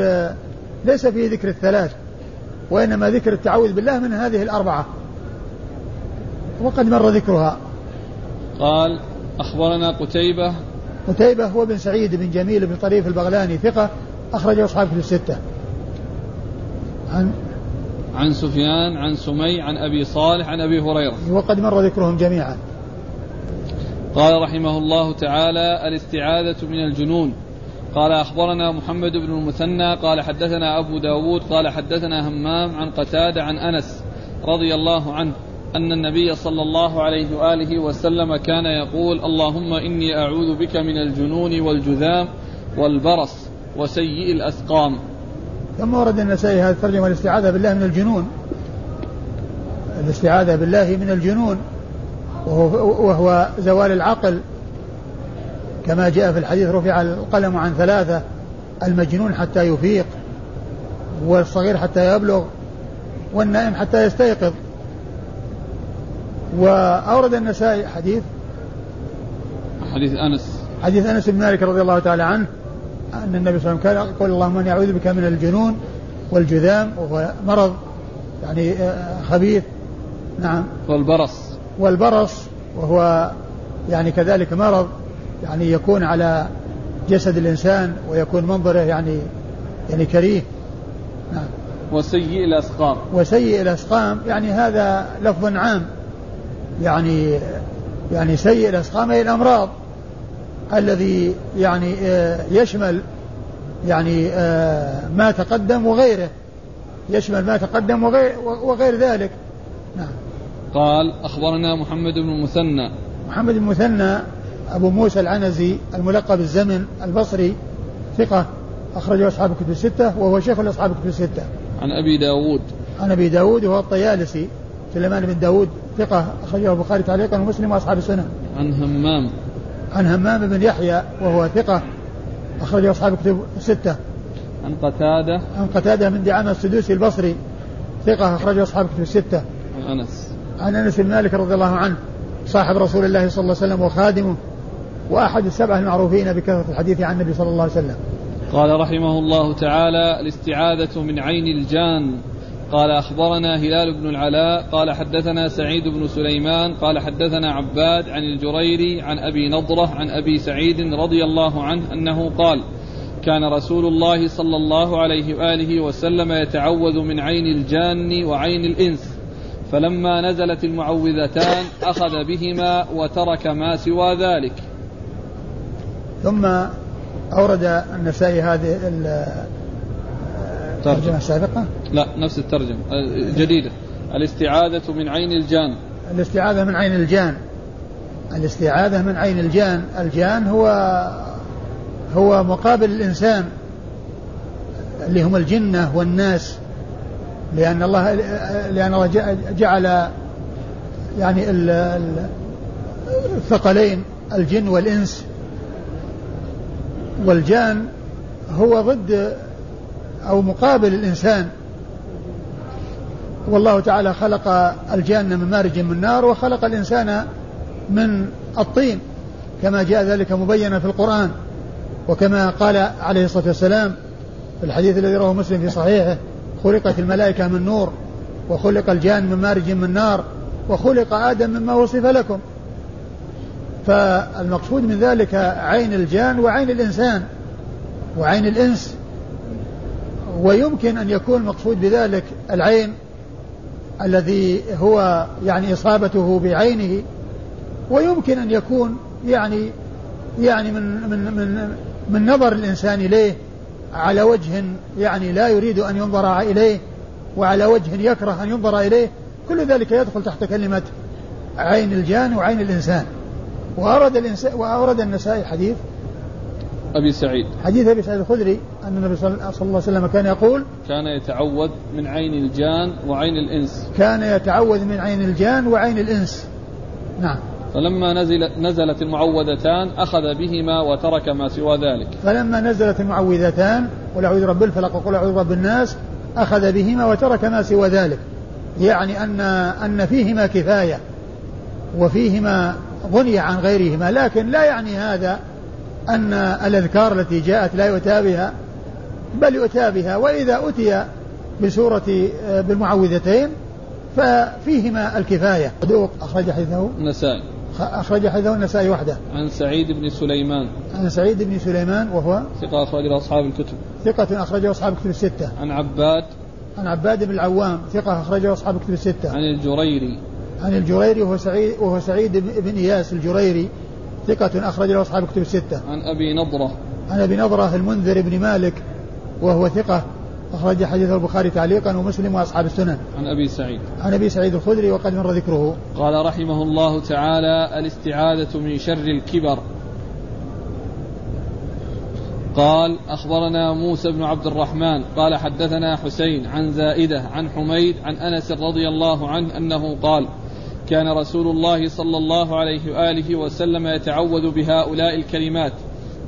ليس فيه ذكر الثلاث. وإنما ذكر التعوذ بالله من هذه الأربعة. وقد مر ذكرها. قال أخبرنا قتيبة. قتيبة هو بن سعيد بن جميل بن طريف البغلاني ثقة أخرجه أصحاب في الستة. عن عن سفيان عن سمي عن أبي صالح عن أبي هريرة. وقد مر ذكرهم جميعا. قال رحمه الله تعالى الاستعاذة من الجنون. قال أخبرنا محمد بن المثنى. قال حدثنا أبو داود. قال حدثنا همام عن قتادة عن أنس رضي الله عنه. أن النبي صلى الله عليه وآله وسلم كان يقول اللهم إني أعوذ بك من الجنون والجذام والبرص وسيء الأسقام. ثم ورد النسائي هذا الترجمة الاستعاذة بالله من الجنون. الاستعاذة بالله من الجنون وهو, وهو زوال العقل. كما جاء في الحديث رفع القلم عن ثلاثة المجنون حتى يفيق والصغير حتى يبلغ والنائم حتى يستيقظ. وأورد النسائي حديث حديث أنس. حديث أنس بن مالك رضي الله تعالى عنه أن النبي صلى الله عليه وسلم قال اللهم إني أعوذ بك من الجنون والجذام وهو مرض يعني آه، خبيث. نعم. والبرص. والبرص وهو يعني كذلك مرض يعني يكون على جسد الإنسان ويكون منظره يعني يعني كريه. نعم. وسيء الأسقام. وسيء الأسقام يعني هذا لفظ عام. يعني يعني سيء الأسقام أي الأمراض الذي يعني آه، يشمل يعني آه، ما تقدم وغيره. يشمل ما تقدم وغير, وغير ذلك. نعم. قال أخبرنا محمد بن المثنى محمد بن المثنى أبو موسى العنزي الملقب الزمن البصري ثقة أخرجه أصحاب الكتب الستة وهو شيخ لأصحاب الكتب الستة. عن أبي داود. عن أبي داود وهو الطيالسي. سليمان بن داود ثقة أخرجه البخاري تعليقا ومسلم وأصحاب السنة. عن همام. عن همام بن يحيى وهو ثقة أخرجه أصحاب كتب ستة عن قتادة. عن قتادة من دعامة السدوسي البصري ثقة أخرجه أصحاب كتب الستة. عن أنس. عن أنس بن مالك رضي الله عنه صاحب رسول الله صلى الله عليه وسلم وخادمه وأحد السبعة المعروفين بكثرة الحديث عن النبي صلى الله عليه وسلم. قال رحمه الله تعالى الاستعاذة من عين الجان. قال أخبرنا هلال بن العلاء قال حدثنا سعيد بن سليمان قال حدثنا عباد عن الجريري عن أبي نضرة عن أبي سعيد رضي الله عنه أنه قال كان رسول الله صلى الله عليه وآله وسلم يتعوذ من عين الجان وعين الإنس فلما نزلت المعوذتان أخذ بهما وترك ما سوى ذلك. ثم أورد النسائي هذه الترجمة. السابقة لا نفس الترجمة. جديدة. الاستعاذة من عين الجان. الاستعاذة من عين الجان. الاستعاذة من عين الجان. الجان هو هو مقابل الإنسان. اللي هم الجنة والناس. لأن الله لأن الله جعل يعني الثقلين الجن والإنس. والجان هو ضد أو مقابل الإنسان. والله تعالى خلق الجان من مارج من نار وخلق الإنسان من الطين. كما جاء ذلك مبينا في القرآن وكما قال عليه الصلاة والسلام في الحديث الذي رواه مسلم في صحيحه خلقت الملائكة من نور وخلق الجان من مارج من نار وخلق آدم مما وصف لكم. فالمقصود من ذلك عين الجان وعين الإنسان وعين الإنس. ويمكن أن يكون المقصود بذلك العين الذي هو يعني إصابته بعينه ويمكن أن يكون يعني يعني من من من من نظر الإنسان إليه على وجه يعني لا يريد أن ينظر إليه وعلى وجه يكره أن ينظر إليه كل ذلك يدخل تحت كلمة عين الجان وعين الإنسان. وأورد الإنسان وأورد النسائي حديث أبي سعيد. حديث أبي سعيد الخدري أن النبي صلى الله عليه وسلم كان يقول كان يتعوذ من عين الجان وعين الإنس. كان يتعوذ من عين الجان وعين الإنس. نعم. فلما نزل نزلت المعوذتان أخذ بهما وترك ما سوى ذلك. فلما نزلت المعوذتان قل أعوذ برب الفلق وقل أعوذ برب الناس أخذ بهما وترك ما سوى ذلك. يعني أن أن فيهما كفاية وفيهما غني عن غيرهما لكن لا يعني هذا أن الأذكار التي جاءت لا يؤتى بها بل يؤتى بها وإذا أتي بسورة بالمعوذتين ففيهما الكفاية. صدوق أخرج حديثه. النسائي. أخرج حديثه النسائي وحده. عن سعيد بن سليمان. عن سعيد بن سليمان وهو ثقة أخرجه أصحاب الكتب. ثقة أخرجه أصحاب الكتب الستة. عن عباد. عن عباد بن العوام ثقة أخرجه أصحاب الكتب الستة. عن الجريري. عن الجريري وهو سعيد وهو سعيد بن إياس الجريري. ثقة أخرج له أصحاب الكتب الستة. عن أبي نضرة. عن أبي نضرة المنذر بن مالك وهو ثقة أخرج حديث البخاري تعليقا ومسلم وأصحاب السنن. عن أبي سعيد. عن أبي سعيد الخدري وقد مر ذكره. قال رحمه الله تعالى الاستعاذة من شر الكبر. قال أخبرنا موسى بن عبد الرحمن قال حدثنا حسين عن زائدة عن حميد عن أنس رضي الله عنه أنه قال كان رسول الله صلى الله عليه وآله وسلم يتعوذ بهؤلاء الكلمات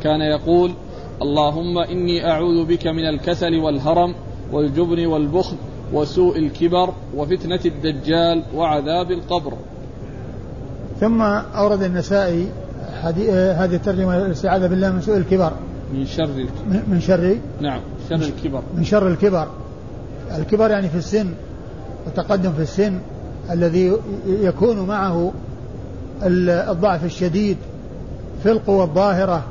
كان يقول اللهم إني أعوذ بك من الكسل والهرم والجبن والبخل وسوء الكبر وفتنة الدجال وعذاب القبر. ثم أورد النسائي هذه الترجمة الاستعاذة بالله من سوء الكبر. من شر الكبر. من شر نعم شر الكبر. من شر الكبر. الكبر يعني في السن والتقدم في السن الذي يكون معه الضعف الشديد في القوى الظاهرة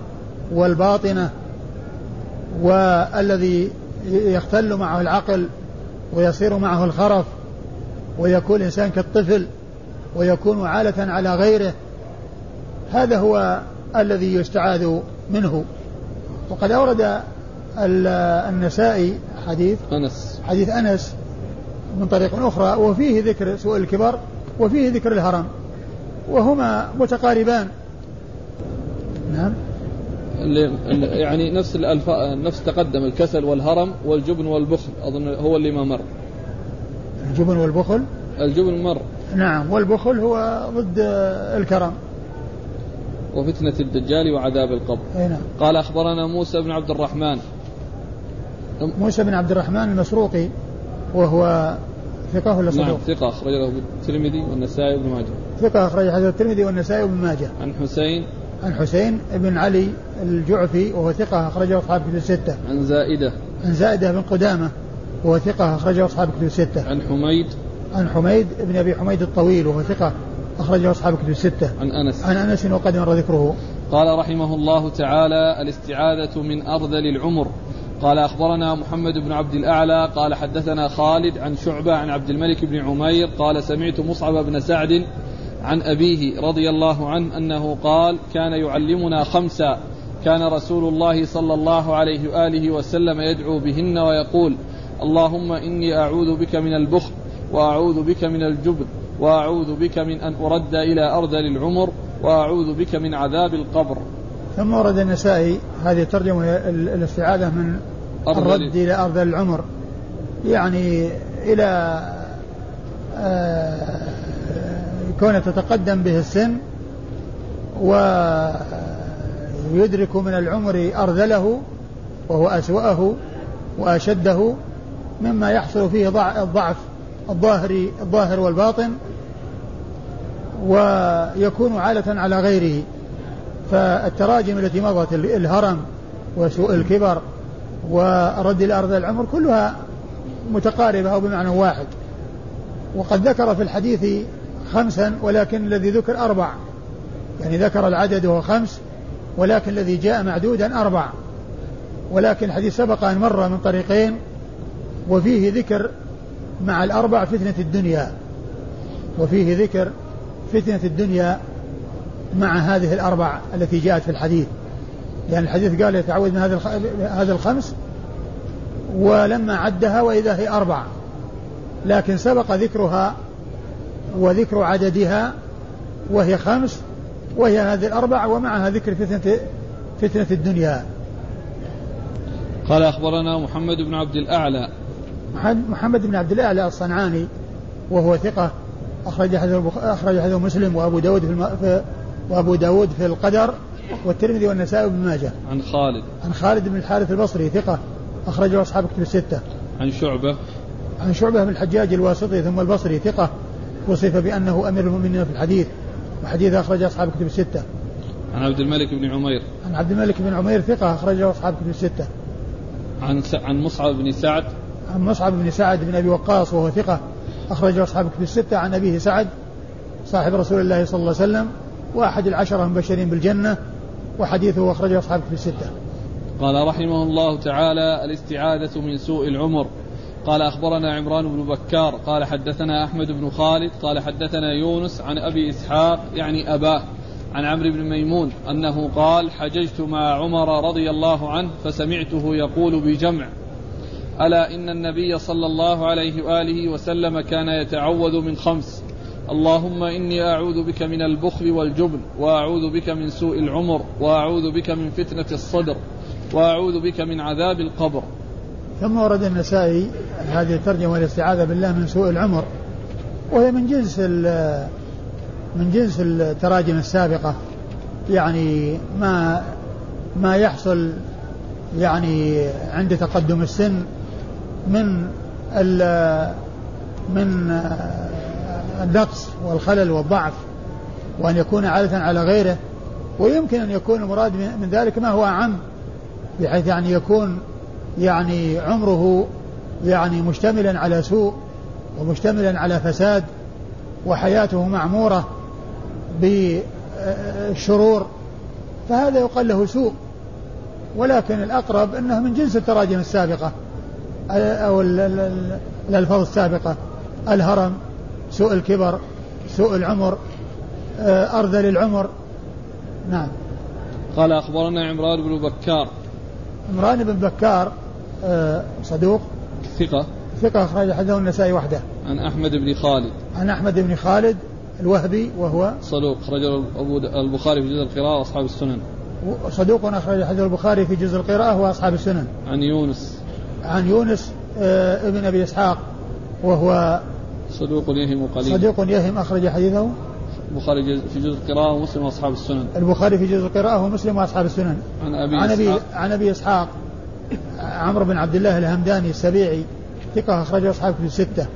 والباطنة والذي يختل معه العقل ويصير معه الخرف ويكون الإنسان كالطفل ويكون عالة على غيره هذا هو الذي يستعاذ منه. وقد أورد النسائي حديث أنس. حديث أنس من طريق أخرى وفيه ذكر سوء الكبر وفيه ذكر الهرم. وهما متقاربان. نعم. يعني نفس الألف... نفس تقدم الكسل والهرم والجبن والبخل أظن هو اللي ما مر. الجبن والبخل؟ الجبن مر. نعم والبخل هو ضد الكرم. وفتنة الدجال وعذاب القبر. أي نعم. قال أخبرنا موسى بن عبد الرحمن. موسى بن عبد الرحمن المسروقي. وهو ثقة ولا صدوق؟ نعم ثقة أخرجه الترمذي والنسائي وابن ماجه. ثقة أخرج حديث الترمذي والنسائي وابن ماجه. عن حسين. عن حسين بن علي الجعفي وهو ثقة أخرجه أصحاب كتب الستة. عن زائدة. عن زائدة بن قدامة وهو ثقة أخرجه أصحاب كتب الستة. عن حميد. عن حميد بن أبي حميد الطويل وهو ثقة أخرجه أصحاب كتب الستة. عن أنس. عن أنس وقد مر ذكره. قال رحمه الله تعالى الاستعاذة من أرذل العمر. قال أخبرنا محمد بن عبد الأعلى قال حدثنا خالد عن شعبة عن عبد الملك بن عمير قال سمعت مصعب بن سعد عن أبيه رضي الله عنه أنه قال كان يعلمنا خمسا كان رسول الله صلى الله عليه وآله وسلم يدعو بهن ويقول اللهم إني أعوذ بك من البخل وأعوذ بك من الجبن وأعوذ بك من أن أرد إلى أرذل العمر وأعوذ بك من عذاب القبر. ثم ورد النسائي هذه الترجمة الاستعاذة من الرد إلى أرذل العمر. يعني إلى آه كونه تتقدم به السن ويدرك من العمر أرذله وهو أسوأه وأشده مما يحصل فيه الضعف الظاهري الظاهر والباطن ويكون عالة على غيره. فالتراجم التي مضت الهرم وسوء الكبر ورد الأرض العمر كلها متقاربة أو بمعنى واحد. وقد ذكر في الحديث خمسا ولكن الذي ذكر أربع. يعني ذكر العدد وهو خمس ولكن الذي جاء معدودا أربع. ولكن الحديث سبق أن مر من طريقين وفيه ذكر مع الأربع فتنة الدنيا. وفيه ذكر فتنة الدنيا مع هذه الأربع التي جاءت في الحديث. لأن الحديث قال يتعوذ من هذا الخمس ولما عدها وإذا هي أربع لكن سبق ذكرها وذكر عددها وهي خمس وهي هذه الأربع ومعها ذكر فتنة فتنة الدنيا. قال أخبرنا محمد بن عبد الأعلى. محمد بن عبد الأعلى الصنعاني وهو ثقة أخرج حديث أخرج حديث مسلم وأبو داود في, الم... في وأبو داود في القدر. والترمذي والنسائي بن ماجه. عن خالد. عن خالد بن الحارث البصري ثقة أخرجه أصحاب كتب الستة. عن شعبة. عن شعبة بن الحجاج الواسطي ثم البصري ثقة وصف بأنه أمير المؤمنين في الحديث وحديث أخرج أصحاب كتب الستة. عن عبد الملك بن عمير. عن عبد الملك بن عمير ثقة أخرجه أصحاب كتب الستة. عن س... عن مصعب بن سعد. عن مصعب بن سعد بن أبي وقاص وهو ثقة أخرجه أصحاب كتب الستة عن أبيه سعد صاحب رسول الله صلى الله عليه وسلم وأحد العشرة المبشرين بالجنة وحديثه أخرجه أصحاب كتب الستة. قال رحمه الله تعالى الاستعاذة من سوء العمر. قال أخبرنا عمران بن بكار. قال حدثنا أحمد بن خالد. قال حدثنا يونس عن أبي إسحاق يعني أباه عن عمرو بن ميمون أنه قال حججت مع عمر رضي الله عنه فسمعته يقول بجمع ألا إن النبي صلى الله عليه وآله وسلم كان يتعوذ من خمس؟ اللهم إني أعوذ بك من البخل والجبن وأعوذ بك من سوء العمر وأعوذ بك من فتنة الصدر وأعوذ بك من عذاب القبر. ثم ورد النسائي هذه الترجمة والاستعاذة بالله من سوء العمر وهي من جنس من جنس التراجم السابقة. يعني ما ما يحصل يعني عند تقدم السن من من النقص والخلل والضعف وأن يكون عادة على غيره ويمكن أن يكون المراد من ذلك ما هو أعم بحيث يعني يكون يعني عمره يعني مشتملا على سوء ومشتملا على فساد وحياته معمورة بالشرور فهذا يقال له سوء. ولكن الأقرب أنه من جنس التراجم السابقة أو الألفاظ السابقة الهرم. سوء الكبر سوء العمر أرذل العمر. نعم. قال أخبرنا عمران بن بكار. عمران بن بكار آه، صدوق. ثقة. ثقة أخرج حديثه النسائي وحده. عن أحمد بن خالد. عن أحمد بن خالد الوهبي وهو صدوق أخرج أبو البخاري في جزء القراءة وأصحاب السنن. صدوق أخرج حديث البخاري في جزء القراءة وأصحاب السنن. عن يونس. عن يونس آه ابن أبي إسحاق وهو صدوق يهم قليلا صدوق يهم أخرج حديثه. البخاري في جزء القراءة ومسلم وأصحاب السنن. البخاري في جزء القراءة ومسلم وأصحاب السنن. عن أبي عن أبي إسحاق. عن أبي إسحاق. عمرو بن عبد الله الهمداني السبيعي. ثقة أخرجه أصحاب في الستة.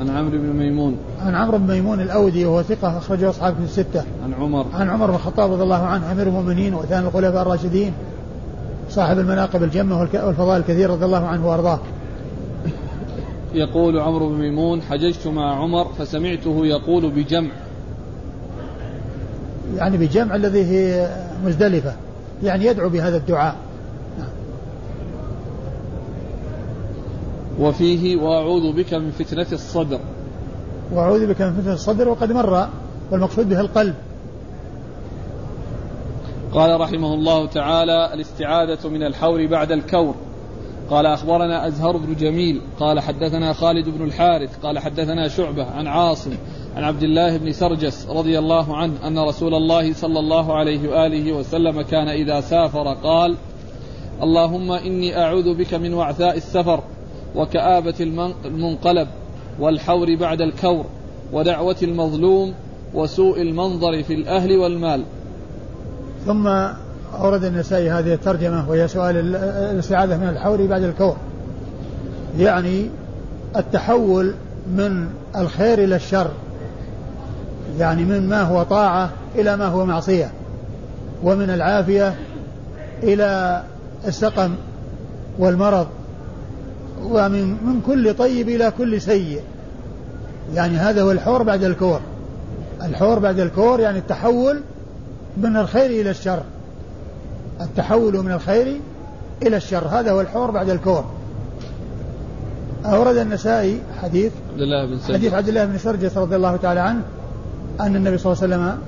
عن عمرو بن ميمون. عن عمرو بن ميمون الأودي وهو ثقة أخرجه أصحاب في الستة. عن عمر. عن عمر بن الخطاب رضي الله عنه أمير المؤمنين وثاني الخلفاء الراشدين صاحب المناقب الجمة والفضائل الكثير رضي الله عنه وأرضاه. يقول عمرو بن ميمون حججت مع عمر فسمعته يقول بجمع. يعني بجمع الذي هي مزدلفة يعني يدعو بهذا الدعاء. وفيه وأعوذ بك من فتنة الصدر. وأعوذ بك من فتنة الصدر وقد مر والمقصود به القلب. قال رحمه الله تعالى الاستعاذة من الحور بعد الكور. قال أخبرنا أزهر بن جميل قال حدثنا خالد بن الحارث قال حدثنا شعبة عن عاصم عن عبد الله بن سرجس رضي الله عنه أن رسول الله صلى الله عليه وآله وسلم كان إذا سافر قال اللهم إني أعوذ بك من وعثاء السفر وكآبة المن- المنقلب والحور بعد الكور ودعوة المظلوم وسوء المنظر في الأهل والمال. ثم أورد النسائي هذه الترجمة وهي سؤال ال- الاستعاذة من الحور بعد الكور يعني التحول من الخير إلى الشر. يعني من ما هو طاعة إلى ما هو معصية. ومن العافية إلى السقم والمرض. ومن من كل طيب إلى كل سيء. يعني هذا هو الحور بعد الكور. الحور بعد الكور يعني التحول من الخير إلى الشر. التحول من الخير إلى الشر. هذا هو الحور بعد الكور أورد النسائي حديث عبد الله بن حديث سلمة عبد الله بن سرجس رضي الله تعالى عنه أن النبي صلى الله عليه وسلم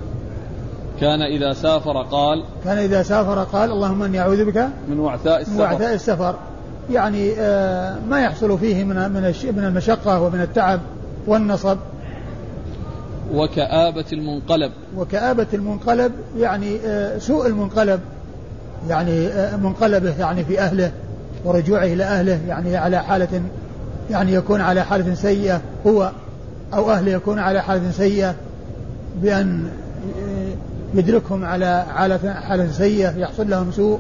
كان إذا سافر قال كان إذا سافر قال اللهم إني أعوذ بك من وعثاء من السفر وعثاء السفر. يعني آه، ما يحصل فيه من من من المشقة ومن التعب والنصب. وكآبة المنقلب. وكآبة المنقلب يعني آه، سوء المنقلب. يعني آه، منقلبه يعني في أهله ورجوعه إلى أهله يعني على حالة يعني يكون على حالة سيئة. هو أو أهله يكون على حالة سيئة بأن آه، يدركهم على حالة حالة سيئة. يحصل لهم سوء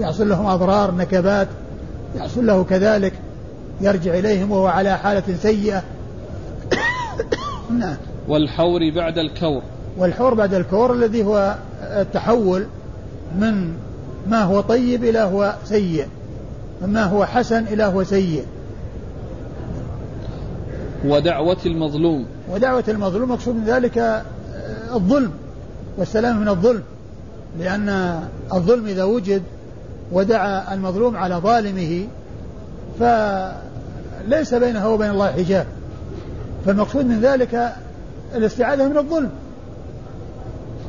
يحصل لهم أضرار نكبات يحصل له كذلك يرجع إليهم وهو على حالة سيئة. نعم. والحور بعد الكور. والحور بعد الكور الذي هو التحول من ما هو طيب إلى هو سيء مما هو حسن إلى هو سيء. ودعوة المظلوم. ودعوة المظلوم مقصود من ذلك آه، الظلم والسلام من الظلم. لأن الظلم إذا وجد ودعا المظلوم على ظالمه فليس بينه وبين الله حجاب. فالمقصود من ذلك الاستعاذة من الظلم.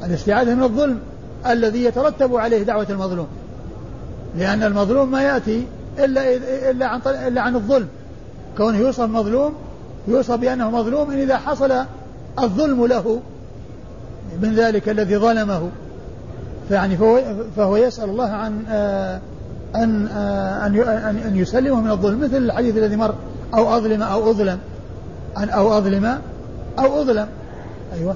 الاستعاذة من الظلم. الذي يترتب عليه دعوة المظلوم. لأن المظلوم ما يأتي إلا إلا عن إلا عن الظلم. كونه يوصف مظلوم يوصف بأنه مظلوم إن إذا حصل الظلم له من ذلك الذي ظلمه. فيعني فهو, فهو يسأل الله عن آه، أن آه، أن أن يسلمه من الظلم. مثل الحديث الذي مر أو أظلم أو أظلم. أن أو أظلم أو أظلم. أيوه.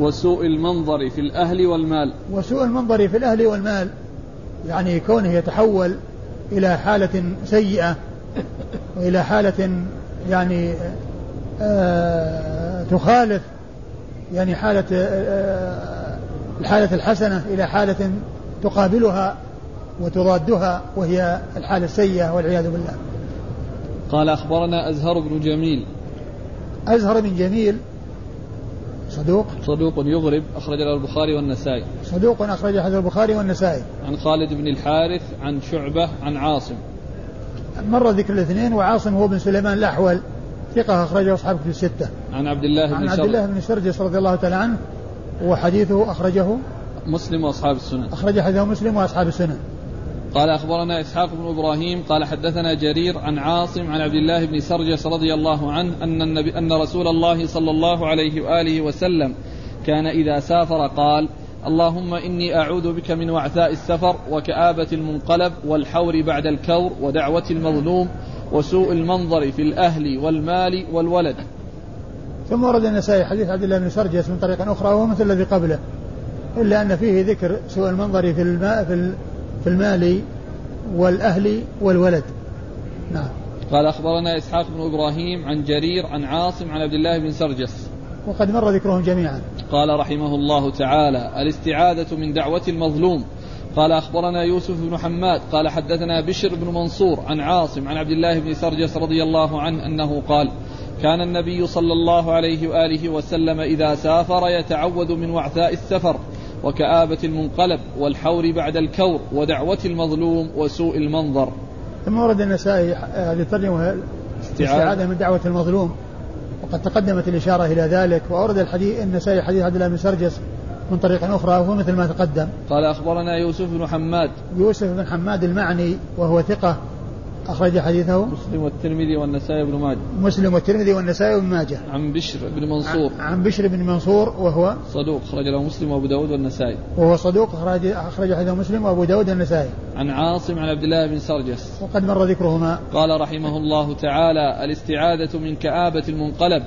وسوء المنظر في الأهل والمال. وسوء المنظر في الأهل والمال يعني كونه يتحول إلى حالة سيئة وإلى حالة يعني آه تخالف يعني حالة آه الحالة الحسنة إلى حالة تقابلها وتضادها وهي الحالة السيئة والعياذ بالله. قال أخبرنا أزهر بن جميل. أزهر بن جميل صدوق؟ صدوق يغرب أخرج له البخاري والنسائي. صدوق أخرج حديث البخاري والنسائي. عن خالد بن الحارث عن شعبة عن عاصم. مر ذكر الاثنين وعاصم هو بن سليمان الأحول. ثقة أخرجه أصحابه في الستة. عن عبد الله عن بن عبد شر الله بن سرجس رضي الله تعالى عنه وحديثه أخرجه مسلم وأصحاب السنن أخرج حديثه مسلم وأصحاب السنن قال أخبرنا إسحاق بن إبراهيم قال حدثنا جرير عن عاصم عن عبد الله بن سرجس رضي الله عنه أن النبي أن رسول الله صلى الله عليه وآله وسلم كان إذا سافر قال اللهم إني أعوذ بك من وعثاء السفر وكآبة المنقلب والحور بعد الكور ودعوة المظلوم وسوء المنظر في الأهل والمال والولد. ثم ورد النسائي حديث عبد الله بن سرجس من طريق أخرى وهو مثل الذي قبله إلا أن فيه ذكر سوء المنظر في الماء في المال والأهل والولد. نعم. قال أخبرنا إسحاق بن إبراهيم عن جرير عن عاصم عن عبد الله بن سرجس. وقد مر ذكرهم جميعا. قال رحمه الله تعالى الاستعاذة من دعوة المظلوم قال أخبرنا يوسف بن حماد قال حدثنا بشر بن منصور عن عاصم عن عبد الله بن سرجس رضي الله عنه أنه قال كان النبي صلى الله عليه وآله وسلم إذا سافر يتعوذ من وعثاء السفر وكآبة المنقلب والحور بعد الكور ودعوة المظلوم وسوء المنظر. ثم ورد النسائي هذه الترجمة استعاذة من دعوة المظلوم. وقد تقدمت الإشارة إلى ذلك وأورد الحديث النسائي حديث عبد الله بن سرجس من طريق أخرى وهو مثل ما تقدم. قال أخبرنا يوسف بن حماد. يوسف بن حماد المعني وهو ثقة. أخرج حديثه مسلم والترمذي والنسائي بن ماجه. مسلم والترمذي والنسائي بن ماجه. عن بشر بن منصور. عن بشر بن منصور وهو صدوق أخرج له مسلم وأبو داود والنسائي. وهو صدوق أخرج أخرج حديثه مسلم وأبو داود والنسائي. عن عاصم عن عبد الله بن سرجس. وقد مر ذكرهما. قال رحمه الله تعالى الاستعاذة من كآبة المنقلب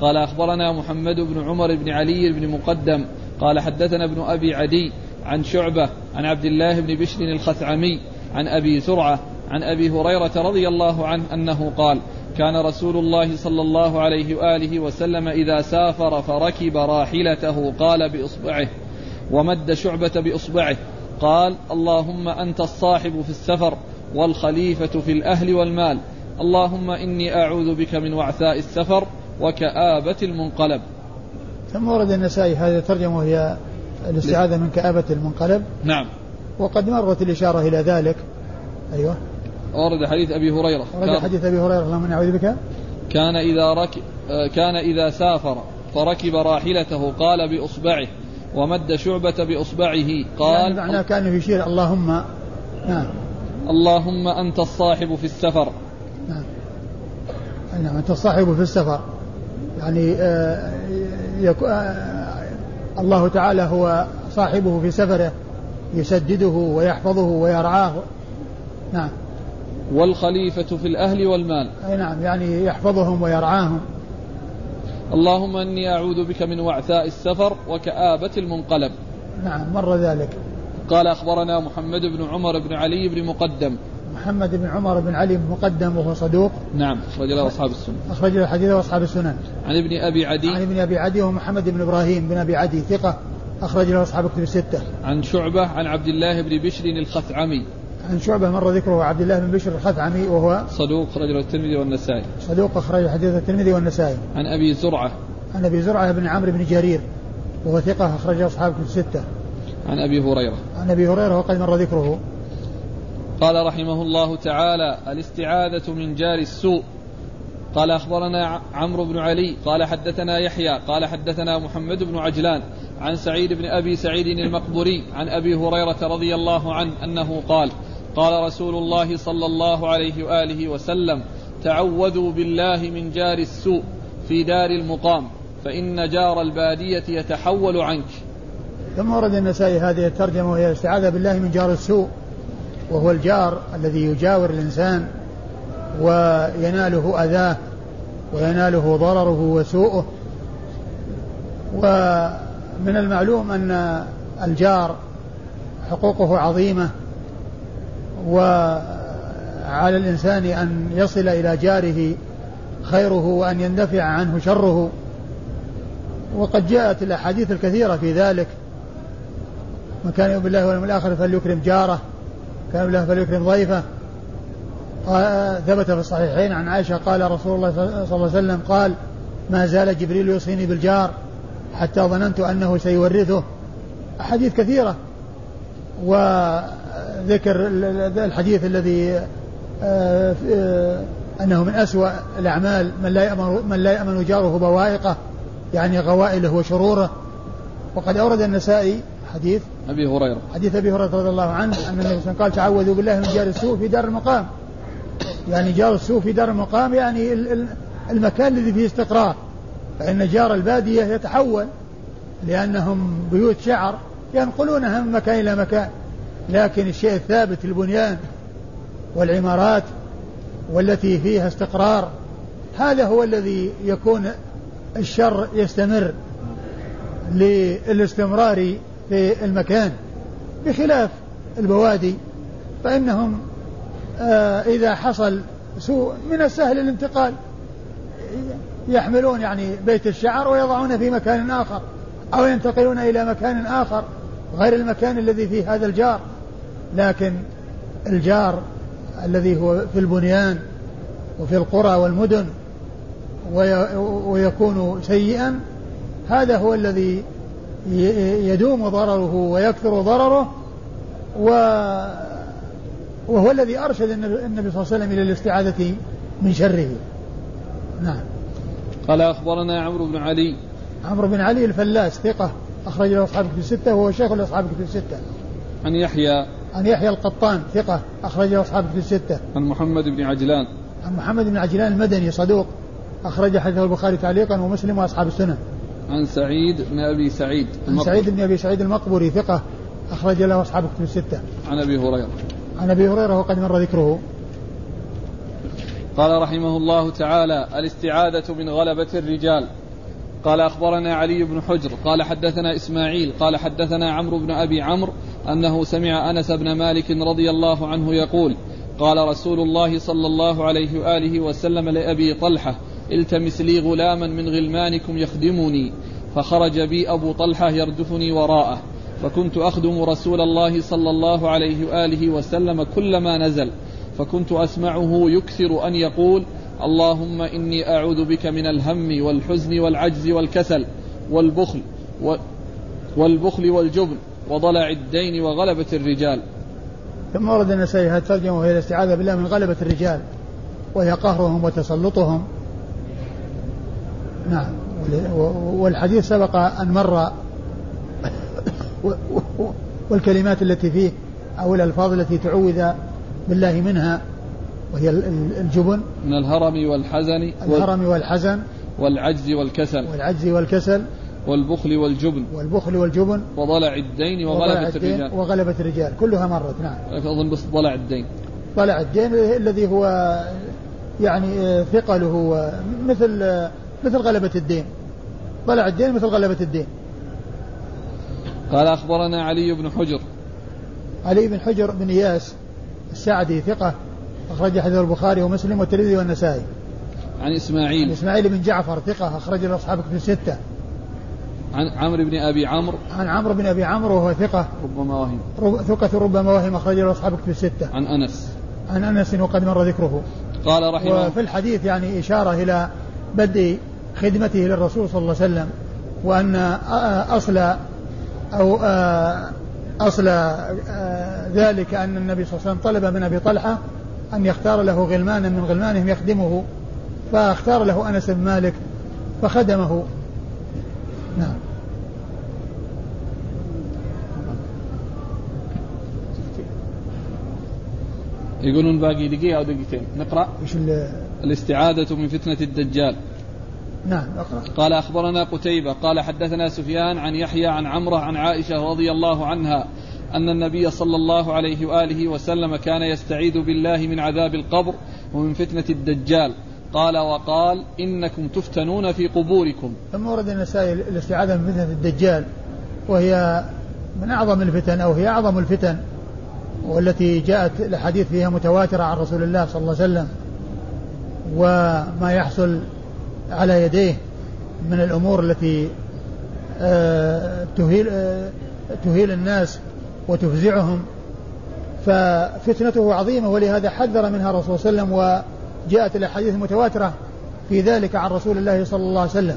قال أخبرنا محمد بن عمر بن علي بن مقدم قال حدثنا ابن أبي عدي عن شعبة عن عبد الله بن بشر الخثعمي عن أبي زرعة عن أبي هريرة رضي الله عنه أنه قال كان رسول الله صلى الله عليه وآله وسلم إذا سافر فركب راحلته قال بإصبعه ومد شعبة بإصبعه قال اللهم أنت الصاحب في السفر والخليفة في الأهل والمال اللهم إني أعوذ بك من وعثاء السفر وكآبة المنقلب. ثم ورد النسائي هذه الترجمة وهي الاستعاذة من كآبة المنقلب. نعم. وقد مرت الإشارة إلى ذلك. أيوه. ورد حديث أبي هريرة. ورد حديث أبي هريرة اللهم أعوذ بك. كان إذا ركب كان إذا سافر فركب راحلته قال بإصبعه ومد شعبة بإصبعه قال يعني معناه كأنه يشير اللهم نعم. اللهم أنت الصاحب في السفر. نعم. نعم أنت الصاحب في السفر. يعني آه يكو آه الله تعالى هو صاحبه في سفره يسدده ويحفظه ويرعاه. نعم. والخليفة في الأهل والمال. أي نعم يعني يحفظهم ويرعاهم. اللهم إني أعوذ بك من وعثاء السفر وكآبة المنقلب. نعم مر ذلك. قال أخبرنا محمد بن عمر بن علي بن مقدم. محمد بن عمر بن علي بن مقدم وهو صدوق. نعم أخرج له أصحاب السنن أخرج له حديثه أصحاب السنن عن ابن أبي عدي. عن ابن أبي عدي ومحمد بن إبراهيم بن أبي عدي ثقة. أخرج له أصحاب كتب الستة. عن شعبة عن عبد الله بن بشر الخثعمي عن شعبة مر ذكره عبد الله بن بشر الخثعمي وهو صدوق رجل الترمذي والنسائي. صدوق أخرج حديث الترمذي والنسائي. عن أبي زرعة. عن أبي زرعة بن عمرو بن جرير وهو ثقة أخرج أصحاب الستة. عن أبي هريرة. عن أبي هريرة وقد مر ذكره. قال رحمه الله تعالى الاستعاذة من جار السوء قال أخبرنا عمرو بن علي قال حدثنا يحيى قال حدثنا محمد بن عجلان عن سعيد بن أبي سعيد المقبوري. عن أبي هريرة رضي الله عنه أنه قال قال رسول الله صلى الله عليه وآله وسلم تعوذوا بالله من جار السوء في دار المقام فإن جار البادية يتحول عنك. ثم ورد النسائي هذه الترجمة وهي الاستعاذه بالله من جار السوء وهو الجار الذي يجاور الإنسان ويناله أذاه ويناله ضرره وسوءه ومن المعلوم أن الجار حقوقه عظيمة وعلى الإنسان أن يصل إلى جاره خيره وأن يندفع عنه شره. وقد جاءت الأحاديث الكثيرة في ذلك. من كان يؤمن بالله واليوم الآخر فليكرم جاره كان بالله فليكرم ضيفه. ثبت في الصحيحين عن عائشة قال رسول الله صلى الله عليه وسلم قال ما زال جبريل يوصيني بالجار حتى ظننت أنه سيورثه. أحاديث كثيرة. و ذكر الحديث الذي آه، آه، أنه من أسوأ الأعمال من لا يأمن من لا يأمن جاره بوائقه يعني غوائله وشروره. وقد أورد النسائي حديث أبي هريرة. حديث أبي هريرة رضي الله عنه أن النبي صلى قال تعوذوا بالله من جار السوء في دار المقام. يعني جار السوء في دار المقام يعني المكان الذي فيه استقرار. فإن جار البادية يتحول لأنهم بيوت شعر ينقلونها من مكان إلى مكان. لكن الشيء الثابت البنيان والعمارات والتي فيها استقرار هذا هو الذي يكون الشر يستمر للاستمرار في المكان. بخلاف البوادي فإنهم آه إذا حصل سوء من السهل الانتقال يحملون يعني بيت الشعر ويضعونه في مكان آخر أو ينتقلون إلى مكان آخر غير المكان الذي فيه هذا الجار. لكن الجار الذي هو في البنيان وفي القرى والمدن ويكون سيئا هذا هو الذي يدوم ضرره ويكثر ضرره و وهو الذي أرشد النبي صلى الله عليه وسلم إلى الاستعاذة من شره. نعم. قال أخبرنا عمرو بن علي. عمرو بن علي الفلاس ثقة أخرج له أصحاب كتب الستة وهو شيخ لأصحاب كتب الستة. عن يحيى عن يحيى القطان ثقة أخرج له أصحاب كتب الستة. عن محمد بن عجلان. عن محمد بن عجلان المدني صدوق أخرج حديثه البخاري تعليقا ومسلم وأصحاب السنن عن سعيد بن أبي سعيد عن سعيد بن أبي سعيد المقبري ثقة أخرج له أصحاب كتب الستة. عن أبي هريرة. عن أبي هريرة وقد مر ذكره. قال رحمه الله تعالى الاستعاذة من غلبة الرجال. قال أخبرنا علي بن حجر قال حدثنا إسماعيل قال حدثنا عمرو بن أبي عمرو أنه سمع أنس بن مالك رضي الله عنه يقول قال رسول الله صلى الله عليه وآله وسلم لأبي طلحة التمس لي غلاما من غلمانكم يخدمني فخرج بي أبو طلحة يردفني وراءه. فكنت أخدم رسول الله صلى الله عليه وآله وسلم كلما نزل. فكنت أسمعه يكثر أن يقول اللهم إني أعوذ بك من الهم والحزن والعجز والكسل والبخل والبخل والجبن وضلع الدين وغلبة الرجال. ثم ورد النسائي هذه الترجمة وهي الاستعاذة بالله من غلبة الرجال وهي قهرهم وتسلطهم؟ نعم. والحديث سبق أن مر والكلمات التي فيه أو الألفاظ التي تعوذ بالله منها وهي الجبن. من الهرم والحزن الهرم والحزن. والعجز والكسل. والعجز والكسل. والبخل والجبن. والبخل والجبن. وضلع الدين وغلبة الرجال. وغلبة الرجال. كلها مرت نعم. أظن بس ضلع الدين. ضلع الدين الذي هو يعني ثقله مثل مثل غلبة الدين. ضلع الدين مثل غلبة الدين. قال أخبرنا علي بن حجر. علي بن حجر بن إياس السعدي ثقة. أخرج حديث البخاري ومسلم والترمذي والنسائي. عن إسماعيل. عن إسماعيل بن جعفر ثقة أخرج له أصحاب كتب الستة. عن عمرو بن أبي عمرو. عن عمرو بن أبي عمرو وهو ثقة. ربما وهم. ثقة ربما وهم أخرج له أصحاب كتب الستة. عن أنس. عن أنس وقد مر ذكره. قال رحمه وفي الحديث يعني إشارة إلى بدء خدمته للرسول صلى الله عليه وسلم وأن أصل أو أصل ذلك أن النبي صلى الله عليه وسلم طلب من أبي طلحة أن يختار له غلمانا من غلمانهم يخدمه فاختار له أنس بن مالك فخدمه. نعم. يقولون باقي دقيقة أو دقيقتين. نقرأ. إيش الاستعاذة من فتنة الدجال. نعم اقرأ. قال أخبرنا قتيبة قال حدثنا سفيان عن يحيى عن عمرة عن عائشة رضي الله عنها أن النبي صلى الله عليه وآله وسلم كان يستعيذ بالله من عذاب القبر ومن فتنة الدجال. قال وقال إنكم تفتنون في قبوركم. ثم ورد النسائي الاستعاذة من فتنة الدجال وهي من أعظم الفتن أو هي أعظم الفتن والتي جاءت الأحاديث فيها متواترة عن رسول الله صلى الله عليه وسلم وما يحصل على يديه من الأمور التي آه، تهيل آه، تهيل الناس وتفزعهم. ففتنته عظيمة ولهذا حذر منها الرسول صلى الله عليه وسلم وجاءت الأحاديث المتواترة في ذلك عن رسول الله صلى الله عليه وسلم.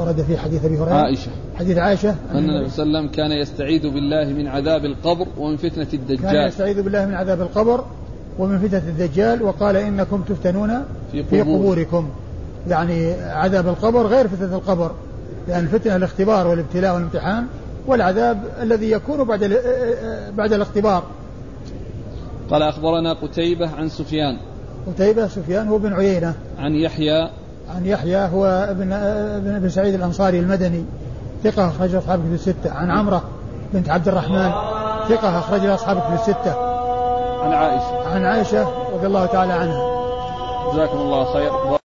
ورد في حديث أبي هريرة عائشة. حديث عائشة. أن النبي صلى الله عليه وسلم كان يستعيذ بالله من عذاب القبر ومن فتنة الدجال. كان يستعيذ بالله من عذاب القبر ومن فتنة الدجال وقال إنكم تفتنون في, قبور. في قبوركم. يعني عذاب القبر غير فتنة القبر لأن الفتنه الاختبار والابتلاء والامتحان والعذاب الذي يكون بعد بعد الاختبار. قال أخبرنا قتيبة عن سفيان. قتيبة سفيان هو بن عيينة. عن يحيى. عن يحيى هو ابن ابن ابن سعيد الأنصاري المدني. ثقة أخرج أصحاب كتب الستة. عن عمرة بنت عبد الرحمن. ثقة أخرج أصحاب كتب الستة. عن عائشة. عن عائشة رضي الله تعالى عنها. جزاكم الله خير.